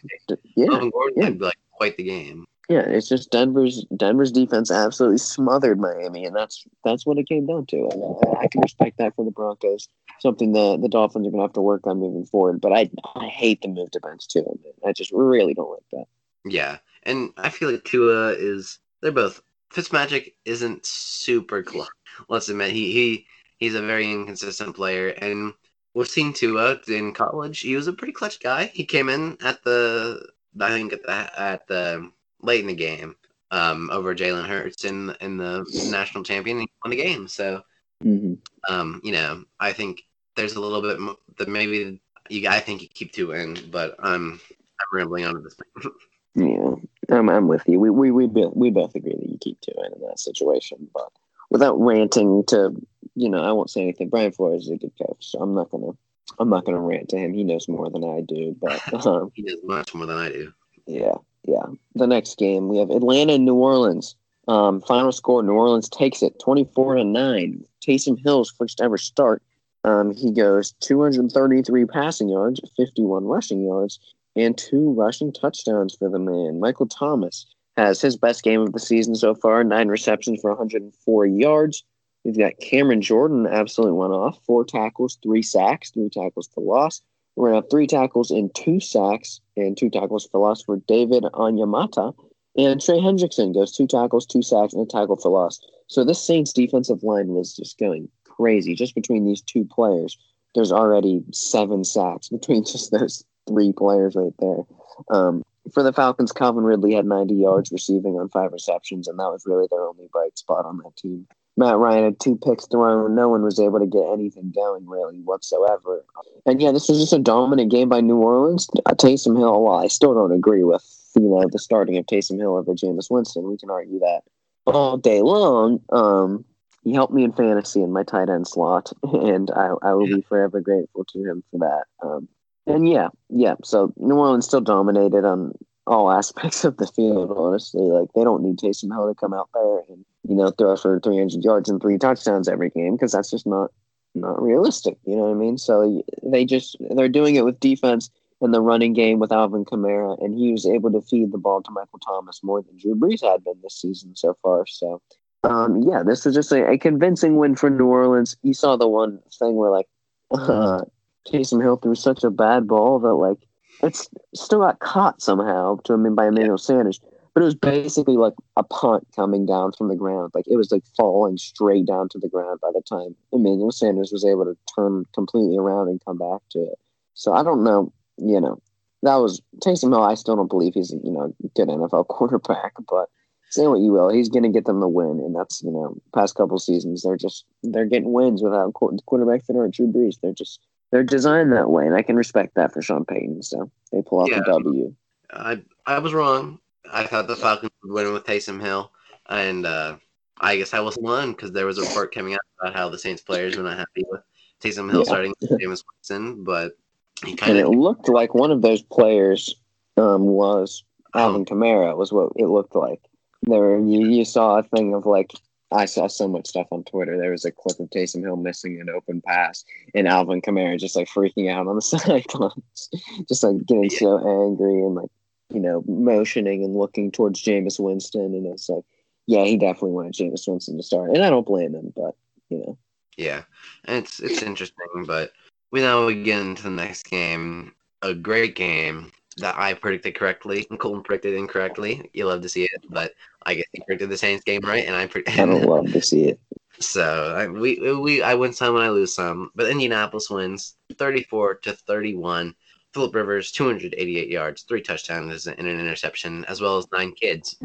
yeah, Melvin Gordon yeah. had like quite the game. yeah. It's just Denver's Denver's defense absolutely smothered Miami, and that's that's what it came down to. And I, I can respect that for the Broncos. Something the the Dolphins are gonna have to work on moving forward. But I I hate the move to bench too. I just really don't like that. Yeah, and I feel like Tua is. They're both. Fitzmagic isn't super close. Let's admit he he he's a very inconsistent player, and we've seen Tua in college. He was a pretty clutch guy. He came in at the I think at the at the late in the game um, over Jalen Hurts in in the national champion. He won the game, so Mm-hmm. um, you know I think there's a little bit mo- that maybe you I think you keep Tua in, but I'm I'm rambling on at this point. Yeah, I'm, I'm with you. We we we both, we both agree that you keep two in in that situation, but without ranting to you know, I won't say anything. Brian Flores is a good coach, so I'm not gonna I'm not gonna rant to him. He knows more than I do, but um, he knows much more than I do. yeah, yeah. The next game we have Atlanta and New Orleans. Um, final score: New Orleans takes it 24 to nine. Taysom Hill's first ever start. Um, he goes 233 passing yards, 51 rushing yards, and two rushing touchdowns for the man. Michael Thomas has his best game of the season so far, nine receptions for 104 yards. We've got Cameron Jordan absolutely went off, four tackles, three sacks, three tackles for loss. We're gonna have three tackles and two sacks and two tackles for loss for David Onyemata. And Trey Hendrickson goes two tackles, two sacks, and a tackle for loss. So this Saints defensive line was just going crazy. Just between these two players, there's already seven sacks between just those three players right there. Um, for the Falcons, Calvin Ridley had 90 yards receiving on five receptions, and that was really their only bright spot on that team. Matt Ryan had two picks thrown. And no one was able to get anything going really whatsoever. And yeah, this was just a dominant game by New Orleans. Uh, Taysom Hill, well, I still don't agree with you know the starting of Taysom Hill over Jameis Winston. We can argue that all day long. Um, he helped me in fantasy in my tight end slot, and I, I will be forever grateful to him for that. Um, and yeah, yeah. So New Orleans still dominated on all aspects of the field. Honestly, like they don't need Taysom Hill to come out there and you know throw for 300 yards and three touchdowns every game because that's just not not realistic. You know what I mean? So they just they're doing it with defense and the running game with Alvin Kamara, and he was able to feed the ball to Michael Thomas more than Drew Brees had been this season so far. So. Um, yeah, this was just a, a convincing win for New Orleans. You saw the one thing where like uh, Taysom Hill threw such a bad ball that like it's still got caught somehow to him by Emmanuel Sanders. But it was basically like a punt coming down from the ground. Like it was like falling straight down to the ground by the time Emmanuel Sanders was able to turn completely around and come back to it. So I don't know, you know, that was Taysom Hill. I still don't believe he's you know a good NFL quarterback, but say what you will, he's going to get them the win, and that's you know past couple seasons they're just they're getting wins without qu- quarterbacks that aren't Drew Brees. They're just they're designed that way, and I can respect that for Sean Payton. So they pull off Yeah. the W. I I was wrong. I thought the Falcons would win with Taysom Hill, and uh, I guess I wasn't alone because there was a report coming out about how the Saints players were not happy with Taysom Hill Yeah. starting with Jameis Winston, but he And kind it looked like one of those players um, was Alvin Kamara. Was what it looked like. There, you, you saw a thing of like I saw so much stuff on Twitter. There was a clip of Taysom Hill missing an open pass, and Alvin Kamara just like freaking out on the sidelines, just like getting yeah. so angry and like you know motioning and looking towards Jameis Winston, and it's like, yeah, he definitely wanted Jameis Winston to start, and I don't blame him, but you know, yeah, it's it's interesting, but we now we get into the next game, a great game that I predicted correctly and Coltin predicted incorrectly. You love to see it, but I guess he predicted the Saints game right, and I predicted. I don't love to see it. So I, we we I win some and I lose some, but Indianapolis wins thirty four to thirty one. Philip Rivers, 288 yards, three touchdowns, and an interception, as well as nine kids,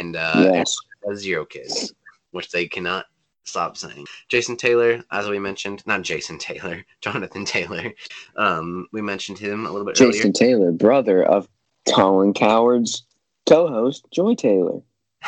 and uh, yes. zero kids, which they cannot stop saying. Jason Taylor, as we mentioned, not Jason Taylor, Jonathan Taylor. Um, we mentioned him a little bit Jason earlier. Taylor, brother of Colin Cowherd's co-host Joy Taylor.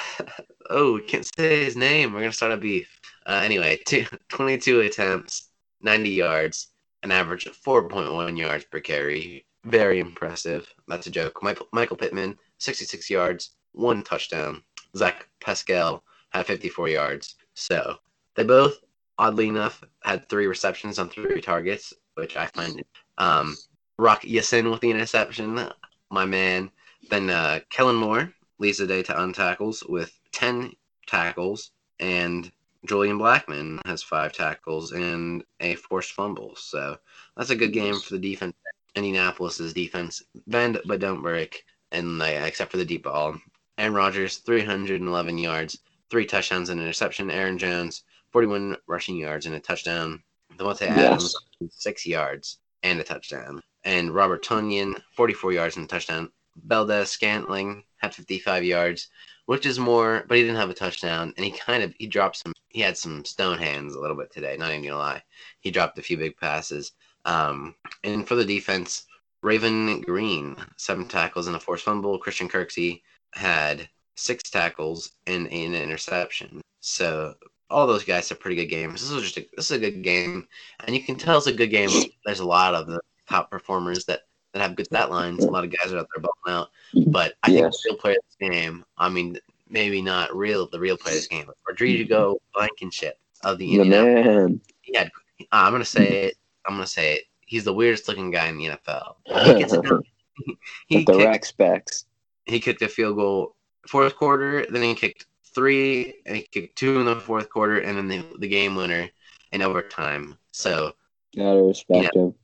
oh, we can't say his name. We're gonna start a beef. Uh, anyway, two, 22 attempts, 90 yards, an average of 4.1 yards per carry. Very impressive. That's a joke. Michael, Michael Pittman, 66 yards, one touchdown. Zach Pascal had 54 yards. So they both, oddly enough, had three receptions on three targets, which I find um, Rock Ya-Sin with the interception, my man. Then uh, Kellen Moore leads the day to untackles with 10 tackles, and Julian Blackmon has five tackles and a forced fumble. So that's a good game for the defense. Indianapolis's defense bend but don't break, and like, except for the deep ball. Aaron Rodgers, 311 yards, three touchdowns and interception. Aaron Jones, 41 rushing yards and a touchdown. Davante yes. Adams, six yards and a touchdown. And Robert Tonyan, 44 yards and a touchdown. Valdes-Scantling had 55 yards, which is more, but he didn't have a touchdown. And he kind of he dropped some. He had some stone hands a little bit today. Not even gonna lie, he dropped a few big passes. Um, and for the defense, Raven Greene seven tackles and a forced fumble. Christian Kirksey had six tackles, and an interception. So all those guys have pretty good games. This is just a, this is a good game, and you can tell it's a good game. There's a lot of the top performers that that have good stat lines. A lot of guys are out there balling out, but I yes. think the real player of this game. I mean, maybe not real. The real player of this game, Rodrigo Blankenship of the Indianapolis. He had. Uh, I'm gonna say it. I'm gonna say it. He's the weirdest looking guy in the NFL. He gets it done. he, the kicked, specs. He kicked a field goal fourth quarter. Then he kicked three, and he kicked two in the fourth quarter, and then the, the game winner in overtime. So, gotta respect you know, him.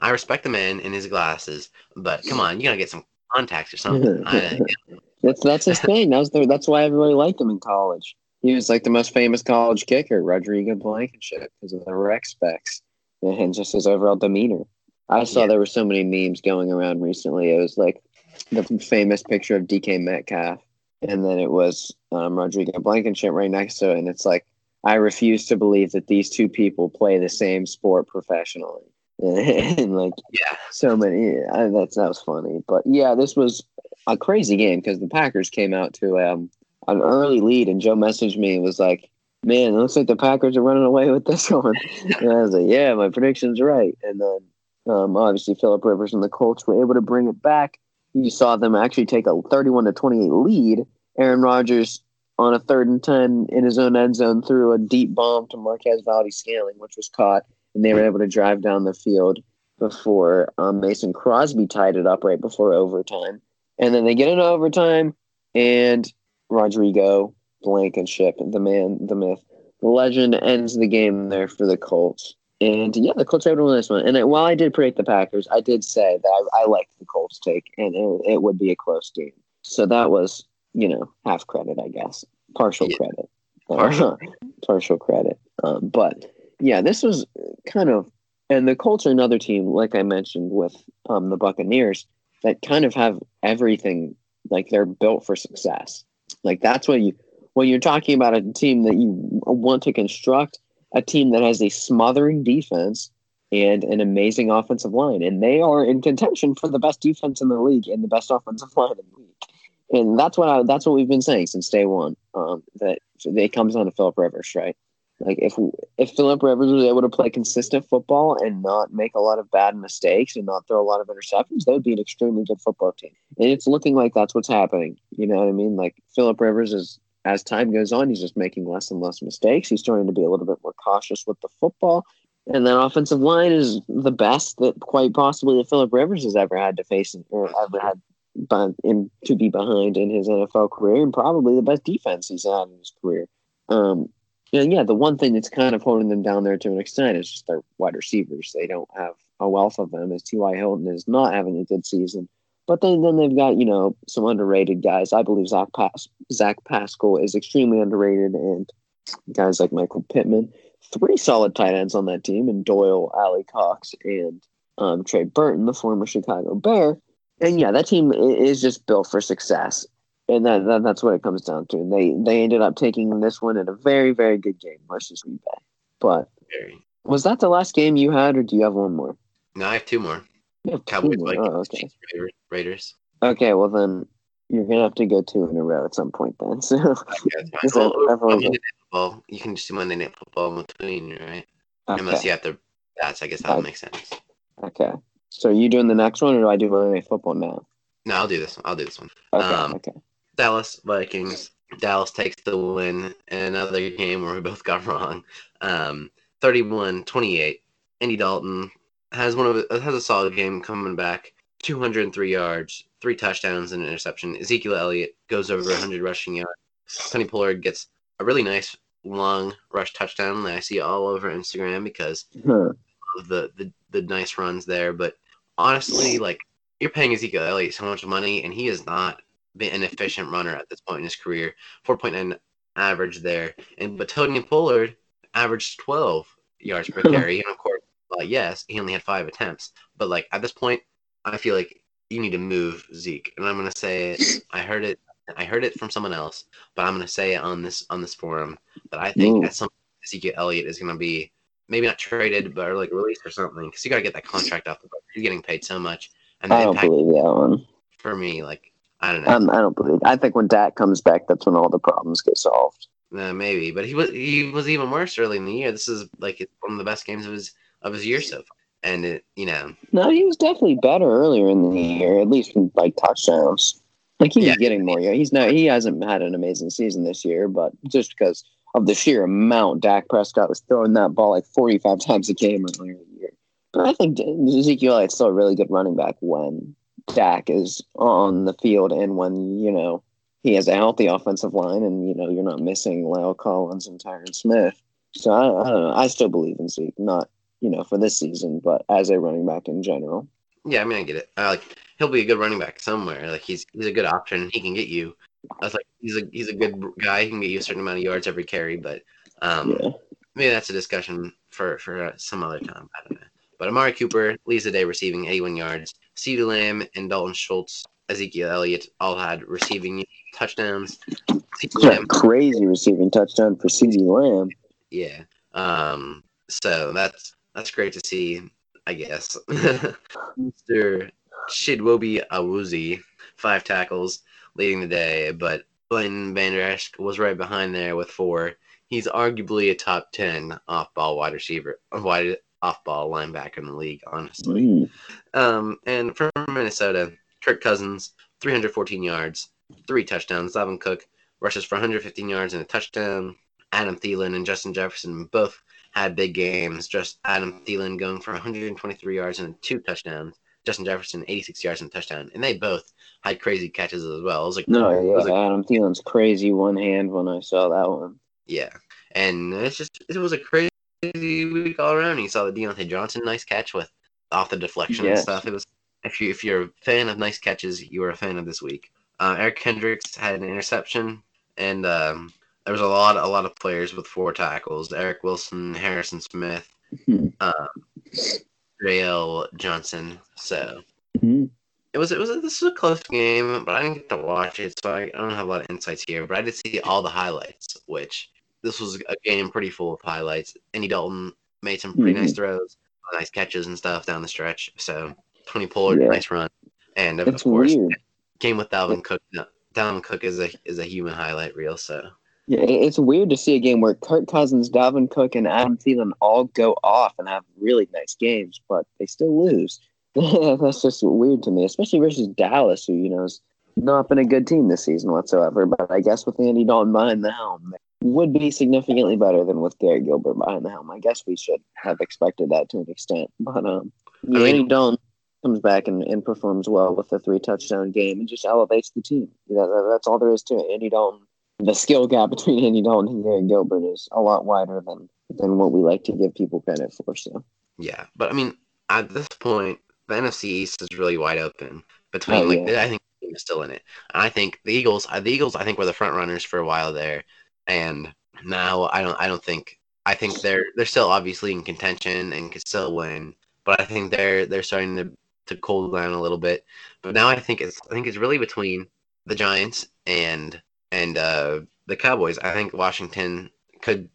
I respect the man in his glasses, but come on, you gotta get some contacts or something. I, that's that's his thing. That's the, that's why everybody liked him in college. He was like the most famous college kicker, Rodrigo Blankenship, because of the rec specs and just his overall demeanor. I saw yeah. there were so many memes going around recently. It was like the famous picture of DK Metcalf, and then it was um, Rodrigo Blankenship right next to it, and it's like I refuse to believe that these two people play the same sport professionally. and like yeah, so many. I, that's that was funny, but yeah, this was a crazy game because the Packers came out to um, an early lead, and Joe messaged me and was like, "Man, it looks like the Packers are running away with this one." and I was like, "Yeah, my prediction's right." And then um, obviously Philip Rivers and the Colts were able to bring it back you saw them actually take a 31 to 28 lead. Aaron Rodgers on a third and 10 in his own end zone threw a deep bomb to Marquez Valdes-Scantling, which was caught, and they were able to drive down the field before um, Mason Crosby tied it up right before overtime. And then they get into overtime, and Rodrigo Blankenship, the man, the myth, the legend, ends the game there for the Colts. And yeah, the Colts are able to win this one. And while I did predict the Packers, I did say that I, I liked the Colts take, and it, it, would be a close game. So that was, you know, half credit, I guess, partial yeah. credit, partial, partial credit. Um, but yeah, this was kind of, and the Colts are another team, like I mentioned with um, the Buccaneers, that kind of have everything. Like they're built for success. Like that's what you when you're talking about a team that you want to construct a team that has a smothering defense and an amazing offensive line. And they are in contention for the best defense in the league and the best offensive line in the league. And that's what I, that's what we've been saying since day one. Um, that it comes down to Philip Rivers, right? Like if if Philip Rivers was able to play consistent football and not make a lot of bad mistakes and not throw a lot of interceptions, they would be an extremely good football team. And it's looking like that's what's happening. You know what I mean? Like Philip Rivers is as time goes on, he's just making less and less mistakes. He's starting to be a little bit more cautious with the football. And that offensive line is the best that quite possibly that Philip Rivers has ever had to face or ever had to be behind in his NFL career, and probably the best defense he's had in his career. Um, and yeah, the one thing that's kind of holding them down there to an extent is just their wide receivers. They don't have a wealth of them, as T.Y. Hilton is not having a good season. But then, then they've got, you know, some underrated guys. I believe Zach, Pas- Zach Pascal is extremely underrated, and guys like Michael Pittman. Three solid tight ends on that team, and Doyle, Alie-Cox, and um, Trey Burton, the former Chicago Bear. And yeah, that team is just built for success and that, that, that's what it comes down to. And they they ended up taking this one in a very very good game versus Green Bay. But was that the last game you had, or do you have one more? No, I have two more. Cowboys, more. Oh, okay. Raiders. Okay, well then you're gonna have to go two in a row at some point then. So, okay, well, you can just do Monday Night Football in between, right? Okay. Unless you have to. That's I guess that makes sense. Okay. So are you doing the next one, or do I do Monday Night Football now? No, I'll do this. One. I'll do this one. Okay. Um, okay. Dallas Vikings. Dallas takes the win in another game where we both got wrong. Um, 31-28. Andy Dalton has one of has a solid game coming back. 203 yards, three touchdowns, and an interception. Ezekiel Elliott goes over 100 rushing yards. Tony Pollard gets a really nice long rush touchdown that I see all over Instagram because huh. of the, the the nice runs there. But honestly, like you're paying Ezekiel Elliott so much money, and he is not been an efficient runner at this point in his career. 4.9 average there. And but Tony Pollard averaged 12 yards per carry. and of course, uh, yes, he only had five attempts. But like at this point, I feel like you need to move Zeke. And I'm gonna say it. I heard it. I heard it from someone else, but I'm gonna say it on this on this forum that I think at some Ezekiel Elliott is gonna be maybe not traded, but like released or something because you got to get that contract off the book. He's getting paid so much, and I don't believe that one. For me, like I don't know. Um, I don't believe. I think when Dak comes back, that's when all the problems get solved. Uh, maybe, but he was he was even worse early in the year. This is like one of the best games of his of his year so far, and it, you know. No, he was definitely better earlier in the year, at least from like touchdowns. Like he yeah. was getting more. Yeah, he's not. He hasn't had an amazing season this year, but just because of the sheer amount Dak Prescott was throwing that ball like forty five times a game earlier in the year. But I think Ezekiel is still a really good running back when Dak is on the field and when, you know, he has a healthy offensive line and, you know, you're not missing La'el Collins and Tyron Smith. So I, I don't know. I still believe in Zeke, not, you know, for this season, but as a running back in general. Yeah, I mean, I get it. like he'll be a good running back somewhere. Like he's he's a good option. He can get you. I was like, he's a he's a good guy. He can get you a certain amount of yards every carry. But um, yeah. maybe that's a discussion for for uh, some other time. I don't know. But Amari Cooper leads the day receiving 81 yards. CeeDee Lamb and Dalton Schultz, Ezekiel Elliott all had receiving touchdowns. Lamb, crazy receiving touchdown for CeeDee Lamb. Yeah. Um, so that's that's great to see, I guess. Mr. Chidobe Awuzie, five tackles, leading the day, but Blaine Vander Esch was right behind there with four. He's arguably a top ten off ball wide receiver, wide off ball linebacker in the league, honestly. Um, and from Minnesota, Kirk Cousins, 314 yards, three touchdowns. Dalvin Cook rushes for 115 yards and a touchdown. Adam Thielen and Justin Jefferson both had big games. Just Adam Thielen going for 123 yards and two touchdowns. Justin Jefferson 86 yards and a touchdown, and they both had crazy catches as well. It was like no, yeah, was like, Adam Thielen's crazy one hand when I saw that one. Yeah, and it's just it was a crazy week all around. You saw the Diontae Johnson nice catch with off the deflection and stuff. It was if you if you're a fan of nice catches, you are a fan of this week. Uh, Eric Kendricks had an interception, and um, there was a lot a lot of players with four tackles. Eric Wilson, Harrison Smith, mm-hmm. um. Johnson. So mm-hmm. it was it was a, this was a close game, but I didn't get to watch it, so I, I don't have a lot of insights here. But I did see all the highlights, which this was a game pretty full of highlights. Andy Dalton made some pretty mm-hmm. nice throws, nice catches and stuff down the stretch. So Tony Pollard, yeah. nice run, and of, of course, weird. game with Dalvin Cook. Dalvin Cook is a is a human highlight reel. So yeah, it's weird to see a game where Kirk Cousins, Dalvin Cook, and Adam Thielen all go off and have really nice games, but they still lose. That's just weird to me, especially versus Dallas, who you know is not been a good team this season whatsoever. But I guess with Andy Dalton behind the helm, would be significantly better than with Garrett Gilbert behind the helm. I guess we should have expected that to an extent. But um, yeah, I mean, Andy Dalton comes back and, and performs well with a three touchdown game and just elevates the team. You know, that's all there is to it. Andy Dalton, the skill gap between Andy Dalton and Garrett Gilbert is a lot wider than than what we like to give people credit for. So yeah, but I mean, at this point, the NFC East is really wide open between oh, like yeah. I think is still in it. And I think the Eagles, uh, the Eagles, I think were the front runners for a while there and now I don't I don't think I think they're they're still obviously in contention and can still win, but I think they're they're starting to to cool down a little bit. But now I think it's I think it's really between the Giants and and uh, the Cowboys. I think Washington could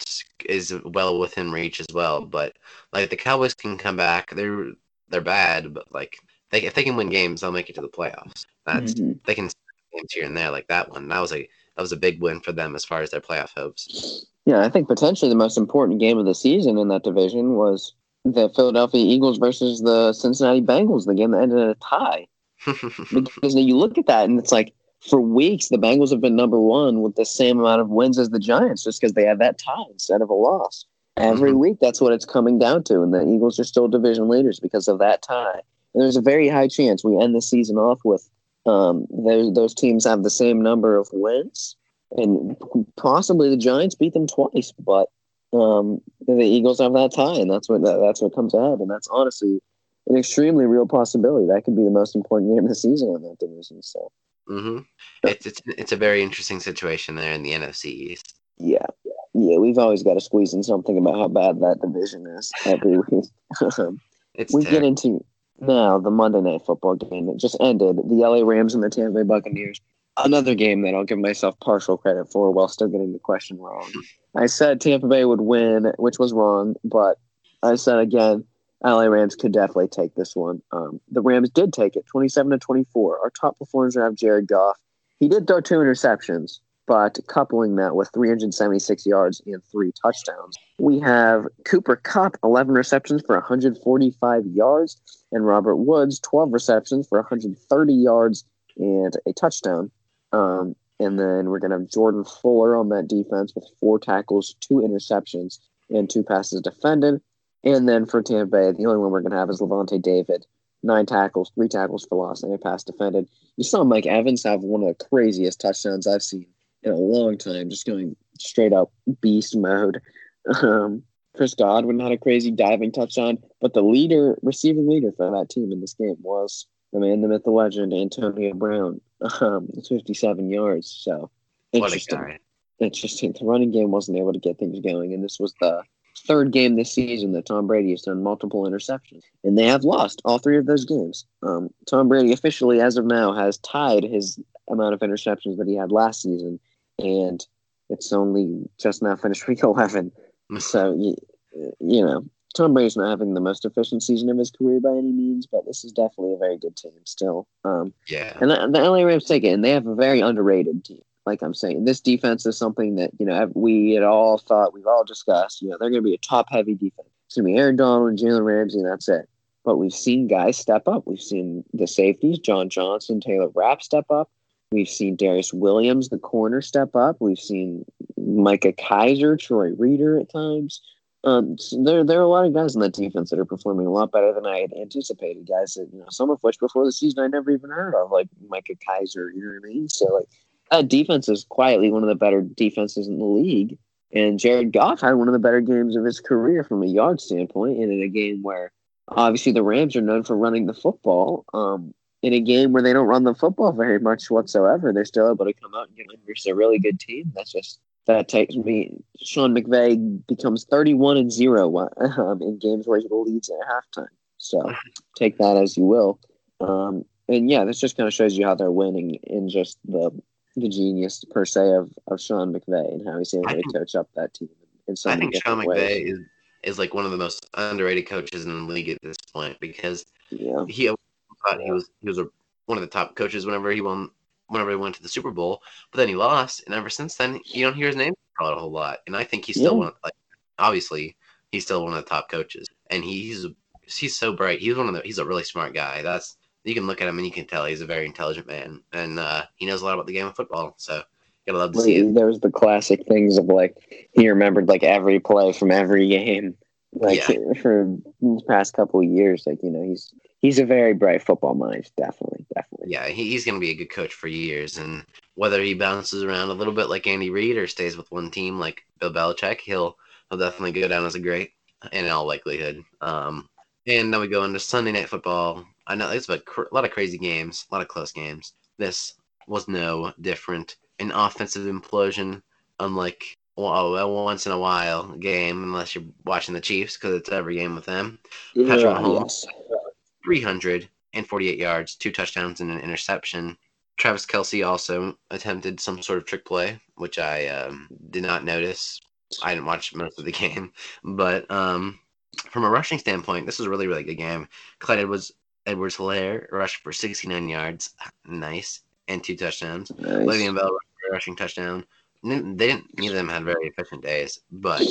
is well within reach as well. But like the Cowboys can come back. They're they're bad, but like they if they can win games, they'll make it to the playoffs. That's mm-hmm. they can games here and there like that one. That was a that was a big win for them as far as their playoff hopes. Yeah, I think potentially the most important game of the season in that division was the Philadelphia Eagles versus the Cincinnati Bengals, the game that ended in a tie. because you look at that and it's like for weeks the Bengals have been number one with the same amount of wins as the Giants just because they have that tie instead of a loss. Every mm-hmm. week that's what it's coming down to, and the Eagles are still division leaders because of that tie. And there's a very high chance we end the season off with um, those those teams have the same number of wins, and possibly the Giants beat them twice, but um, the Eagles have that tie, and that's what that, that's what comes out. and that's honestly an extremely real possibility. That could be the most important game of the season in that division. So, mm-hmm. it's it's it's a very interesting situation there in the NFC East. Yeah, yeah, we've always got to squeeze in something about how bad that division is every week. it's we get into now, the Monday Night Football game that just ended, the LA Rams and the Tampa Bay Buccaneers. Another game that I'll give myself partial credit for while still getting the question wrong. I said Tampa Bay would win, which was wrong, but I said again, LA Rams could definitely take this one. Um, the Rams did take it, 27 to 24. Our top performers have Jared Goff. He did throw two interceptions, but coupling that with 376 yards and three touchdowns, we have Cooper Kupp, 11 receptions for 145 yards, and Robert Woods, 12 receptions for 130 yards and a touchdown. Um, and then we're going to have Jordan Fuller on that defense with four tackles, two interceptions, and two passes defended. And then for Tampa Bay, the only one we're going to have is Lavonte David, nine tackles, three tackles for loss, and a pass defended. You saw Mike Evans have one of the craziest touchdowns I've seen in a long time, just going straight up beast mode. Um, Chris Godwin had a crazy diving touchdown, but the leader, receiving leader for that team in this game was the man, the myth, the legend, Antonio Brown, um, 57 yards. So interesting. Interesting. The running game wasn't able to get things going, and this was the third game this season that Tom Brady has done multiple interceptions, and they have lost all three of those games. Um, Tom Brady officially, as of now, has tied his amount of interceptions that he had last season and it's only just now finished week 11. so, you, you know, Tom Brady's not having the most efficient season of his career by any means, but this is definitely a very good team still. Um, yeah. And the, the LA Rams take it, and they have a very underrated team. Like I'm saying, this defense is something that, you know, we had all thought, we've all discussed, you know, they're going to be a top heavy defense. It's going to be Aaron Donald and Jalen Ramsey, and that's it. But we've seen guys step up. We've seen the safeties, John Johnson, Taylor Rapp step up. We've seen Darious Williams, the corner, step up. We've seen Micah Kiser, Troy Reeder at times. Um, so there, there are a lot of guys in that defense that are performing a lot better than I had anticipated. Guys that, you know, some of which before the season I never even heard of, like Micah Kiser. You know what I mean? So, like, that defense is quietly one of the better defenses in the league. And Jared Goff had one of the better games of his career from a yard standpoint, and in a game where obviously the Rams are known for running the football. Um, in a game where they don't run the football very much whatsoever, they're still able to come out and get versus a really good team. That's just that takes me. Sean McVay becomes thirty-one and zero um, in games where he leads at halftime. So take that as you will. Um, and yeah, this just kind of shows you how they're winning in just the the genius per se of, of Sean McVay and how he's able to coach up that team. In so I think Sean McVay is, is like one of the most underrated coaches in the league at this point because yeah. he thought he was he was a, one of the top coaches whenever he won whenever he went to the Super Bowl. But then he lost, and ever since then, you don't hear his name called a whole lot. And I think he's still yeah. one. Of, like obviously, he's still one of the top coaches, and he's he's so bright. He's one of the he's a really smart guy. That's you can look at him and you can tell he's a very intelligent man, and uh, he knows a lot about the game of football. So gotta love to see it. There was the classic things of like he remembered like every play from every game, like for these past couple of years. Like you know, he's he's a very bright football mind. Definitely, definitely. Yeah, he, he's gonna be a good coach for years, and whether he bounces around a little bit like Andy Reid or stays with one team like Bill Belichick, he'll he'll definitely go down as a great in all likelihood. Um, and then we go into Sunday night football. I know it's a, lot of crazy games, a lot of close games. This was no different. An offensive implosion, unlike well, a once in a while game, unless you're watching the Chiefs because it's every game with them. Patrick Mahomes, yes. 348 yards, two touchdowns, and an interception. Travis Kelce also attempted some sort of trick play, which I um, did not notice. I didn't watch most of the game, but um, from a rushing standpoint, this was a really, really good game. Clyde Edwards, Edwards Helaire rushed for 69 yards, nice, and two touchdowns. Nice. Le'Veon Bell rushed for a rushing touchdown. They didn't. Neither of them had very efficient days, but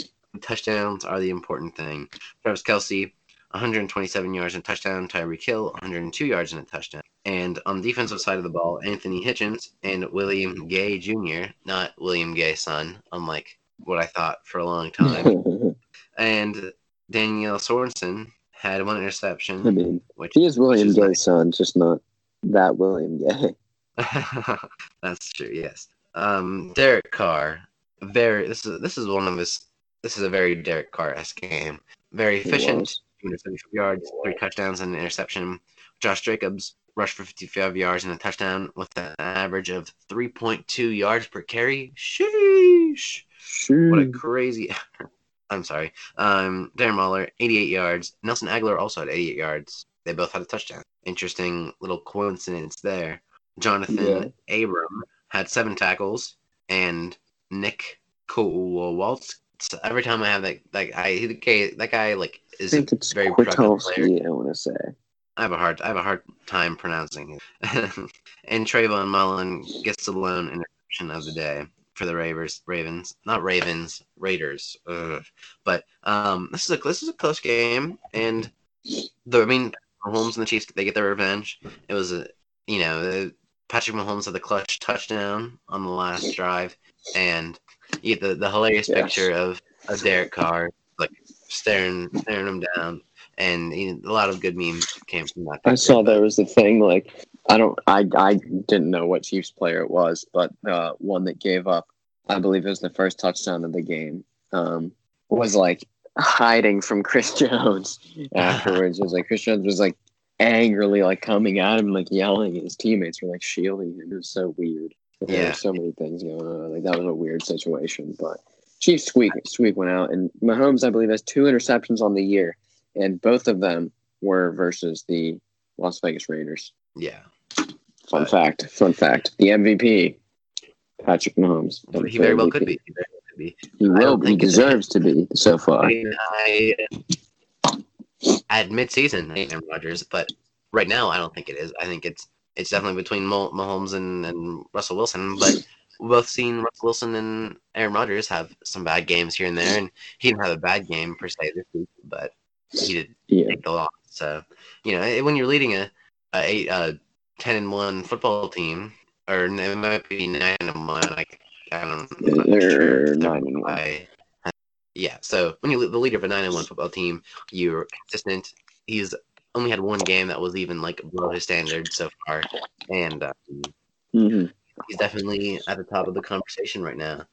touchdowns are the important thing. Travis Kelce, 127 yards and touchdown. Tyreek Hill, 102 yards and a touchdown. And on the defensive side of the ball, Anthony Hitchens and William Gay Jr., not William Gay's son, unlike what I thought for a long time. and Daniel Sorensen had one interception. I mean, which he is William Gay's nice. son, just not that William Gay. That's true. Yes. Um, Derek Carr. Very. This is this is one of his. This is a very Derek Carr esque game. Very efficient. was. 275 yards, three touchdowns, and an interception. Josh Jacobs rushed for 55 yards and a touchdown with an average of 3.2 yards per carry. Sheesh. What a crazy. I'm sorry. Um, Darren Waller, 88 yards. Nelson Agholor also had 88 yards. They both had a touchdown. Interesting little coincidence there. Johnathan Abram had seven tackles, and Nick Kowalski. Every time I have that, like I, he- the guy- that guy, like I is think a it's very. Kwiatkoski, I want to say. I have a hard, I have a hard time pronouncing it. and Trayvon Mullen gets the lone interception of the day for the Ravens. Ravens, not Ravens, Raiders. Ugh. But um, this is a this is a close game, and the I mean, Mahomes and the Chiefs they get their revenge. It was a you know Patrick Mahomes had the clutch touchdown on the last drive, and you the the hilarious Yes. picture of a Derek Carr like staring staring him down. And you know, a lot of good memes came from that. I saw there was the thing like I don't I I didn't know what Chiefs player it was, but uh, one that gave up, I believe it was the first touchdown of the game, um, was like hiding from Chris Jones afterwards. It was like Chris Jones was like angrily like coming at him, like yelling, his teammates were like shielding him. It was so weird. There Yeah. were so many things going on. Like that was a weird situation, but Chiefs squeak squeak went out, and Mahomes I believe has two interceptions on the year, and both of them were versus the Las Vegas Raiders. Yeah, Fun fact. Fun fact. The MVP, Patrick Mahomes. He very well could be. He could be. He will. He deserves to be so I far. mean, I at midseason, I Aaron Rodgers, but right now, I don't think it is. I think it's it's definitely between Mahomes and, and Russell Wilson. But we've both seen Russell Wilson and Aaron Rodgers have some bad games here and there, and he didn't have a bad game per se this week, but he did Yeah. take the loss. So you know, when you're leading a a, a ten and one football team, or it might be nine and one. Like I don't. I'm They're sure. nine and one. I- yeah, so when you're the leader of a nine and one football team, you're consistent. He's only had one game that was even like below his standard so far, and um, Mhm. he's definitely at the top of the conversation right now.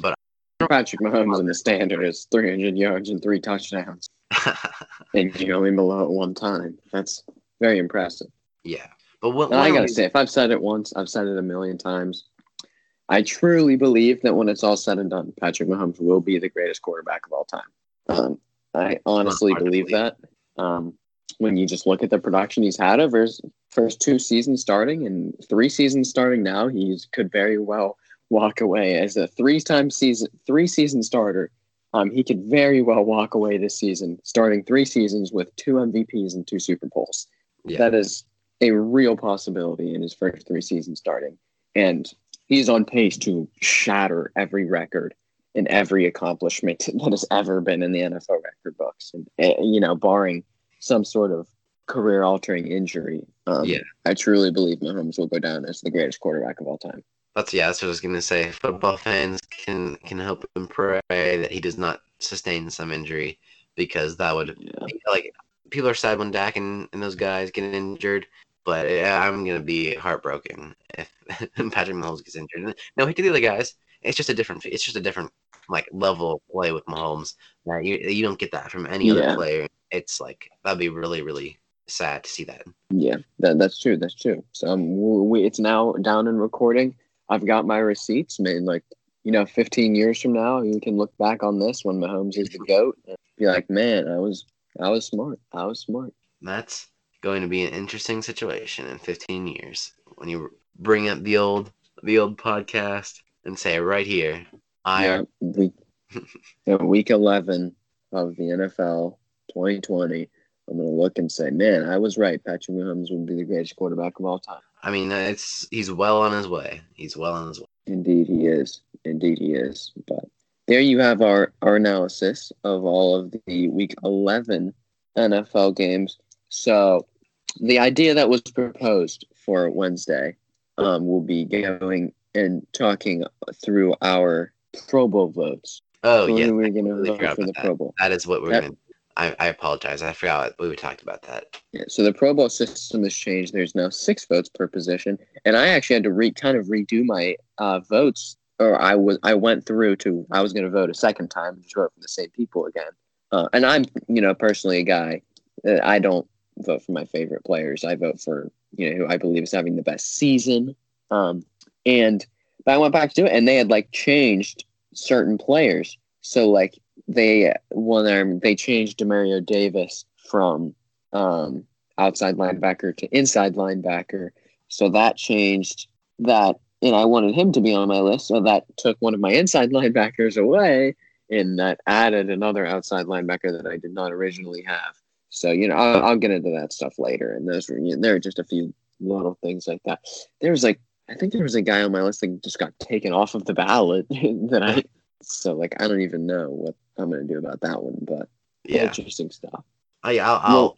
But Patrick Mahomes in the standard is 300 yards and three touchdowns, and you only below it one time. That's very impressive. yeah, but what I gotta say, if I've said it once, I've said it a million times. I truly believe that when it's all said and done, Patrick Mahomes will be the greatest quarterback of all time. Um, I honestly believe believe. that. Um, when you just look at the production he's had over his first two seasons starting and three seasons starting now, he could very well walk away as a three-time season, three-season starter. Um, he could very well walk away this season, starting three seasons with two MVPs and two Super Bowls yeah, that is a real possibility in his first three seasons starting. And he's on pace to shatter every record and every accomplishment that has ever been in the NFL record books. And, uh, you know, barring some sort of career altering injury, um, Yeah. I truly believe Mahomes will go down as the greatest quarterback of all time. That's yeah. That's what I was gonna say. Football fans can can help and pray that he does not sustain some injury because that would Yeah. like people are sad when Dak and, and those guys get injured, but yeah, I'm gonna be heartbroken if Patrick Mahomes gets injured. No hate to the other guys. It's just a different. It's just a different like level of play with Mahomes. That you you don't get that from any Yeah. other player. It's like that'd be really really sad to see that. Yeah, that, that's true. That's true. So um, we, it's now down in recording. I've got my receipts. Made like you know, 15 years from now, you can look back on this when Mahomes is the goat and be like, man, I was, I was smart. I was smart. That's going to be an interesting situation in 15 years when you bring up the old the old podcast and say right here, I yeah, week, yeah, week 11 of the NFL 2020. I'm gonna look and say, man, I was right. Patrick Mahomes would be the greatest quarterback of all time. I mean it's he's well on his way. He's well on his way. Indeed, he is. Indeed, he is. But there you have our, our analysis of all of the week 11 NFL games. So, the idea that was proposed for Wednesday um, will be going and talking through our Pro Bowl votes. Oh yeah, we're going to vote for the Pro Bowl. that is what we're gonna. I, I apologize. I forgot we talked about that. Yeah, so the Pro Bowl system has changed. There's now six votes per position, and I actually had to re kind of redo my uh, votes, or I was I went through to I was going to vote a second time and just vote for the same people again. Uh, and I'm you know personally a guy that I don't vote for my favorite players. I vote for you know who I believe is having the best season. Um, and but I went back to do it, and they had like changed certain players. So like they when um, they changed Demario Davis from um, outside linebacker to inside linebacker. So that changed that, and I wanted him to be on my list. So that took one of my inside linebackers away, and that added another outside linebacker that I did not originally have. So you know, I'll, I'll get into that stuff later. And those were you know, there are just a few little things like that. There was like I think there was a guy on my list that just got taken off of the ballot that I. So like I don't even know what I'm gonna do about that one, but Yeah. interesting stuff. Oh, yeah, I'll, I'll Well-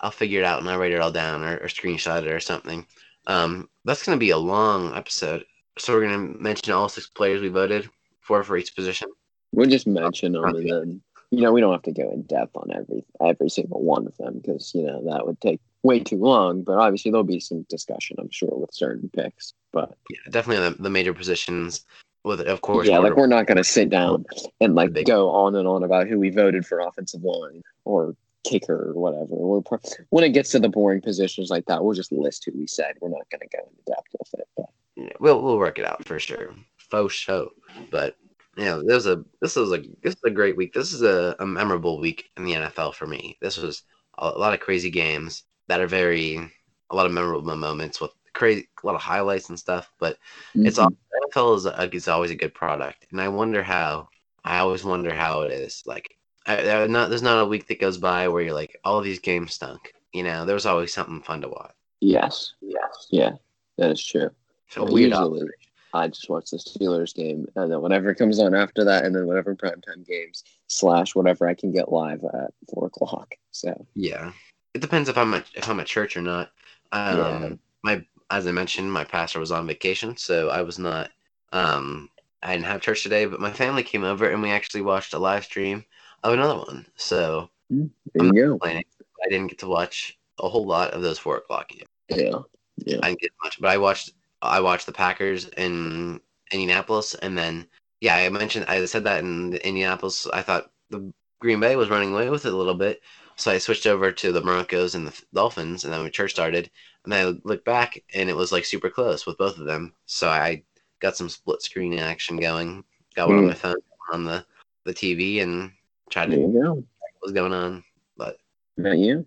I'll figure it out and I'll write it all down or, or screenshot it or something. Um, that's gonna be a long episode. So we're gonna mention all six players we voted for for each position. We'll just mention them, and then you know we don't have to go in depth on every every single one of them because you know that would take way too long. But obviously there'll be some discussion, I'm sure, with certain picks. But Yeah, definitely the, the major positions. With of course, yeah, like we're not going to sit down and like Big- go on and on about who we voted for offensive line or kicker or whatever. We're, pro- when it gets to the boring positions like that, we'll just list who we said. We're not going to go into depth with it. But Yeah, we'll we'll work it out for sure. Faux show. But yeah, this was a this was a this is a great week. This is a, a memorable week in the NFL for me. This was a, a lot of crazy games that are very a lot of memorable moments with crazy a lot of highlights and stuff. But it's mm-hmm. all NFL is a, is always a good product, and I wonder how. I always wonder how it is. Like, I, I- not there's not a week that goes by where you're like, all these games stunk. You know, there's always something fun to watch. yes, Yes. yeah, that is true. So weird. usually I just watch the Steelers game and then whatever comes on after that, and then whatever primetime games slash whatever I can get live at four o'clock. So Yeah, it depends if I'm at, if I'm at church or not. Um, Yeah. my as I mentioned, my pastor was on vacation, so I was not. Um, I didn't have church today, but my family came over and we actually watched a live stream of another one. So there you go. complaining, I didn't get to watch a whole lot of those four o'clock games. Yeah, yeah, I didn't get much, but I watched. I watched the Packers in Indianapolis, and then yeah, I mentioned I said that in Indianapolis. I thought the Green Bay was running away with it a little bit, so I switched over to the Broncos and the Dolphins, and then when church started, and I looked back, and it was like super close with both of them. So I got some split screen action going. Got one on Mm. my phone, on the the TV, and tried there to go. what was going on. But Not you.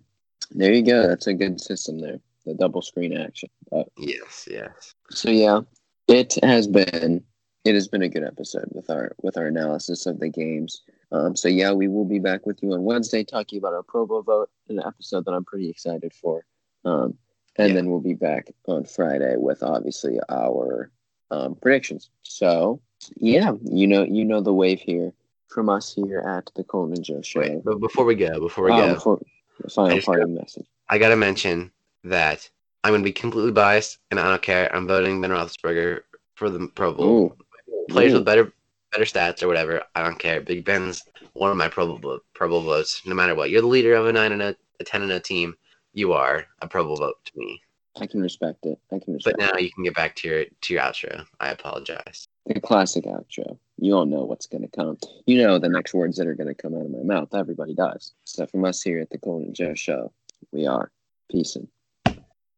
There you go. That's a good system there. The double screen action. But yes, yes, So yeah, it has been it has been a good episode with our with our analysis of the games. Um, so yeah, we will be back with you on Wednesday talking about our Pro Bowl vote, an episode that I'm pretty excited for. Um, and Yeah. then we'll be back on Friday with obviously our um, predictions. So yeah, you know you know the wave here from us here at the Coltin and Joe Show. Wait, but before we go, before we Oh, go, before, I final parting message. I gotta mention that I'm gonna be completely biased, and I don't care. I'm voting Ben Roethlisberger for the Pro Bowl. Ooh. Players Ooh. with better better stats or whatever, I don't care. Big Ben's one of my Pro Bowl Pro Bowl votes. No matter what, you're the leader of a nine and a, a ten and a team. You are a Pro Bowl vote to me. I can respect it. I can But respect now you can get back to your to your outro. I apologize. The classic outro. You all know what's going to come. You know the next words that are going to come out of my mouth. Everybody does. So from us here at the and Joe Show, we are peace and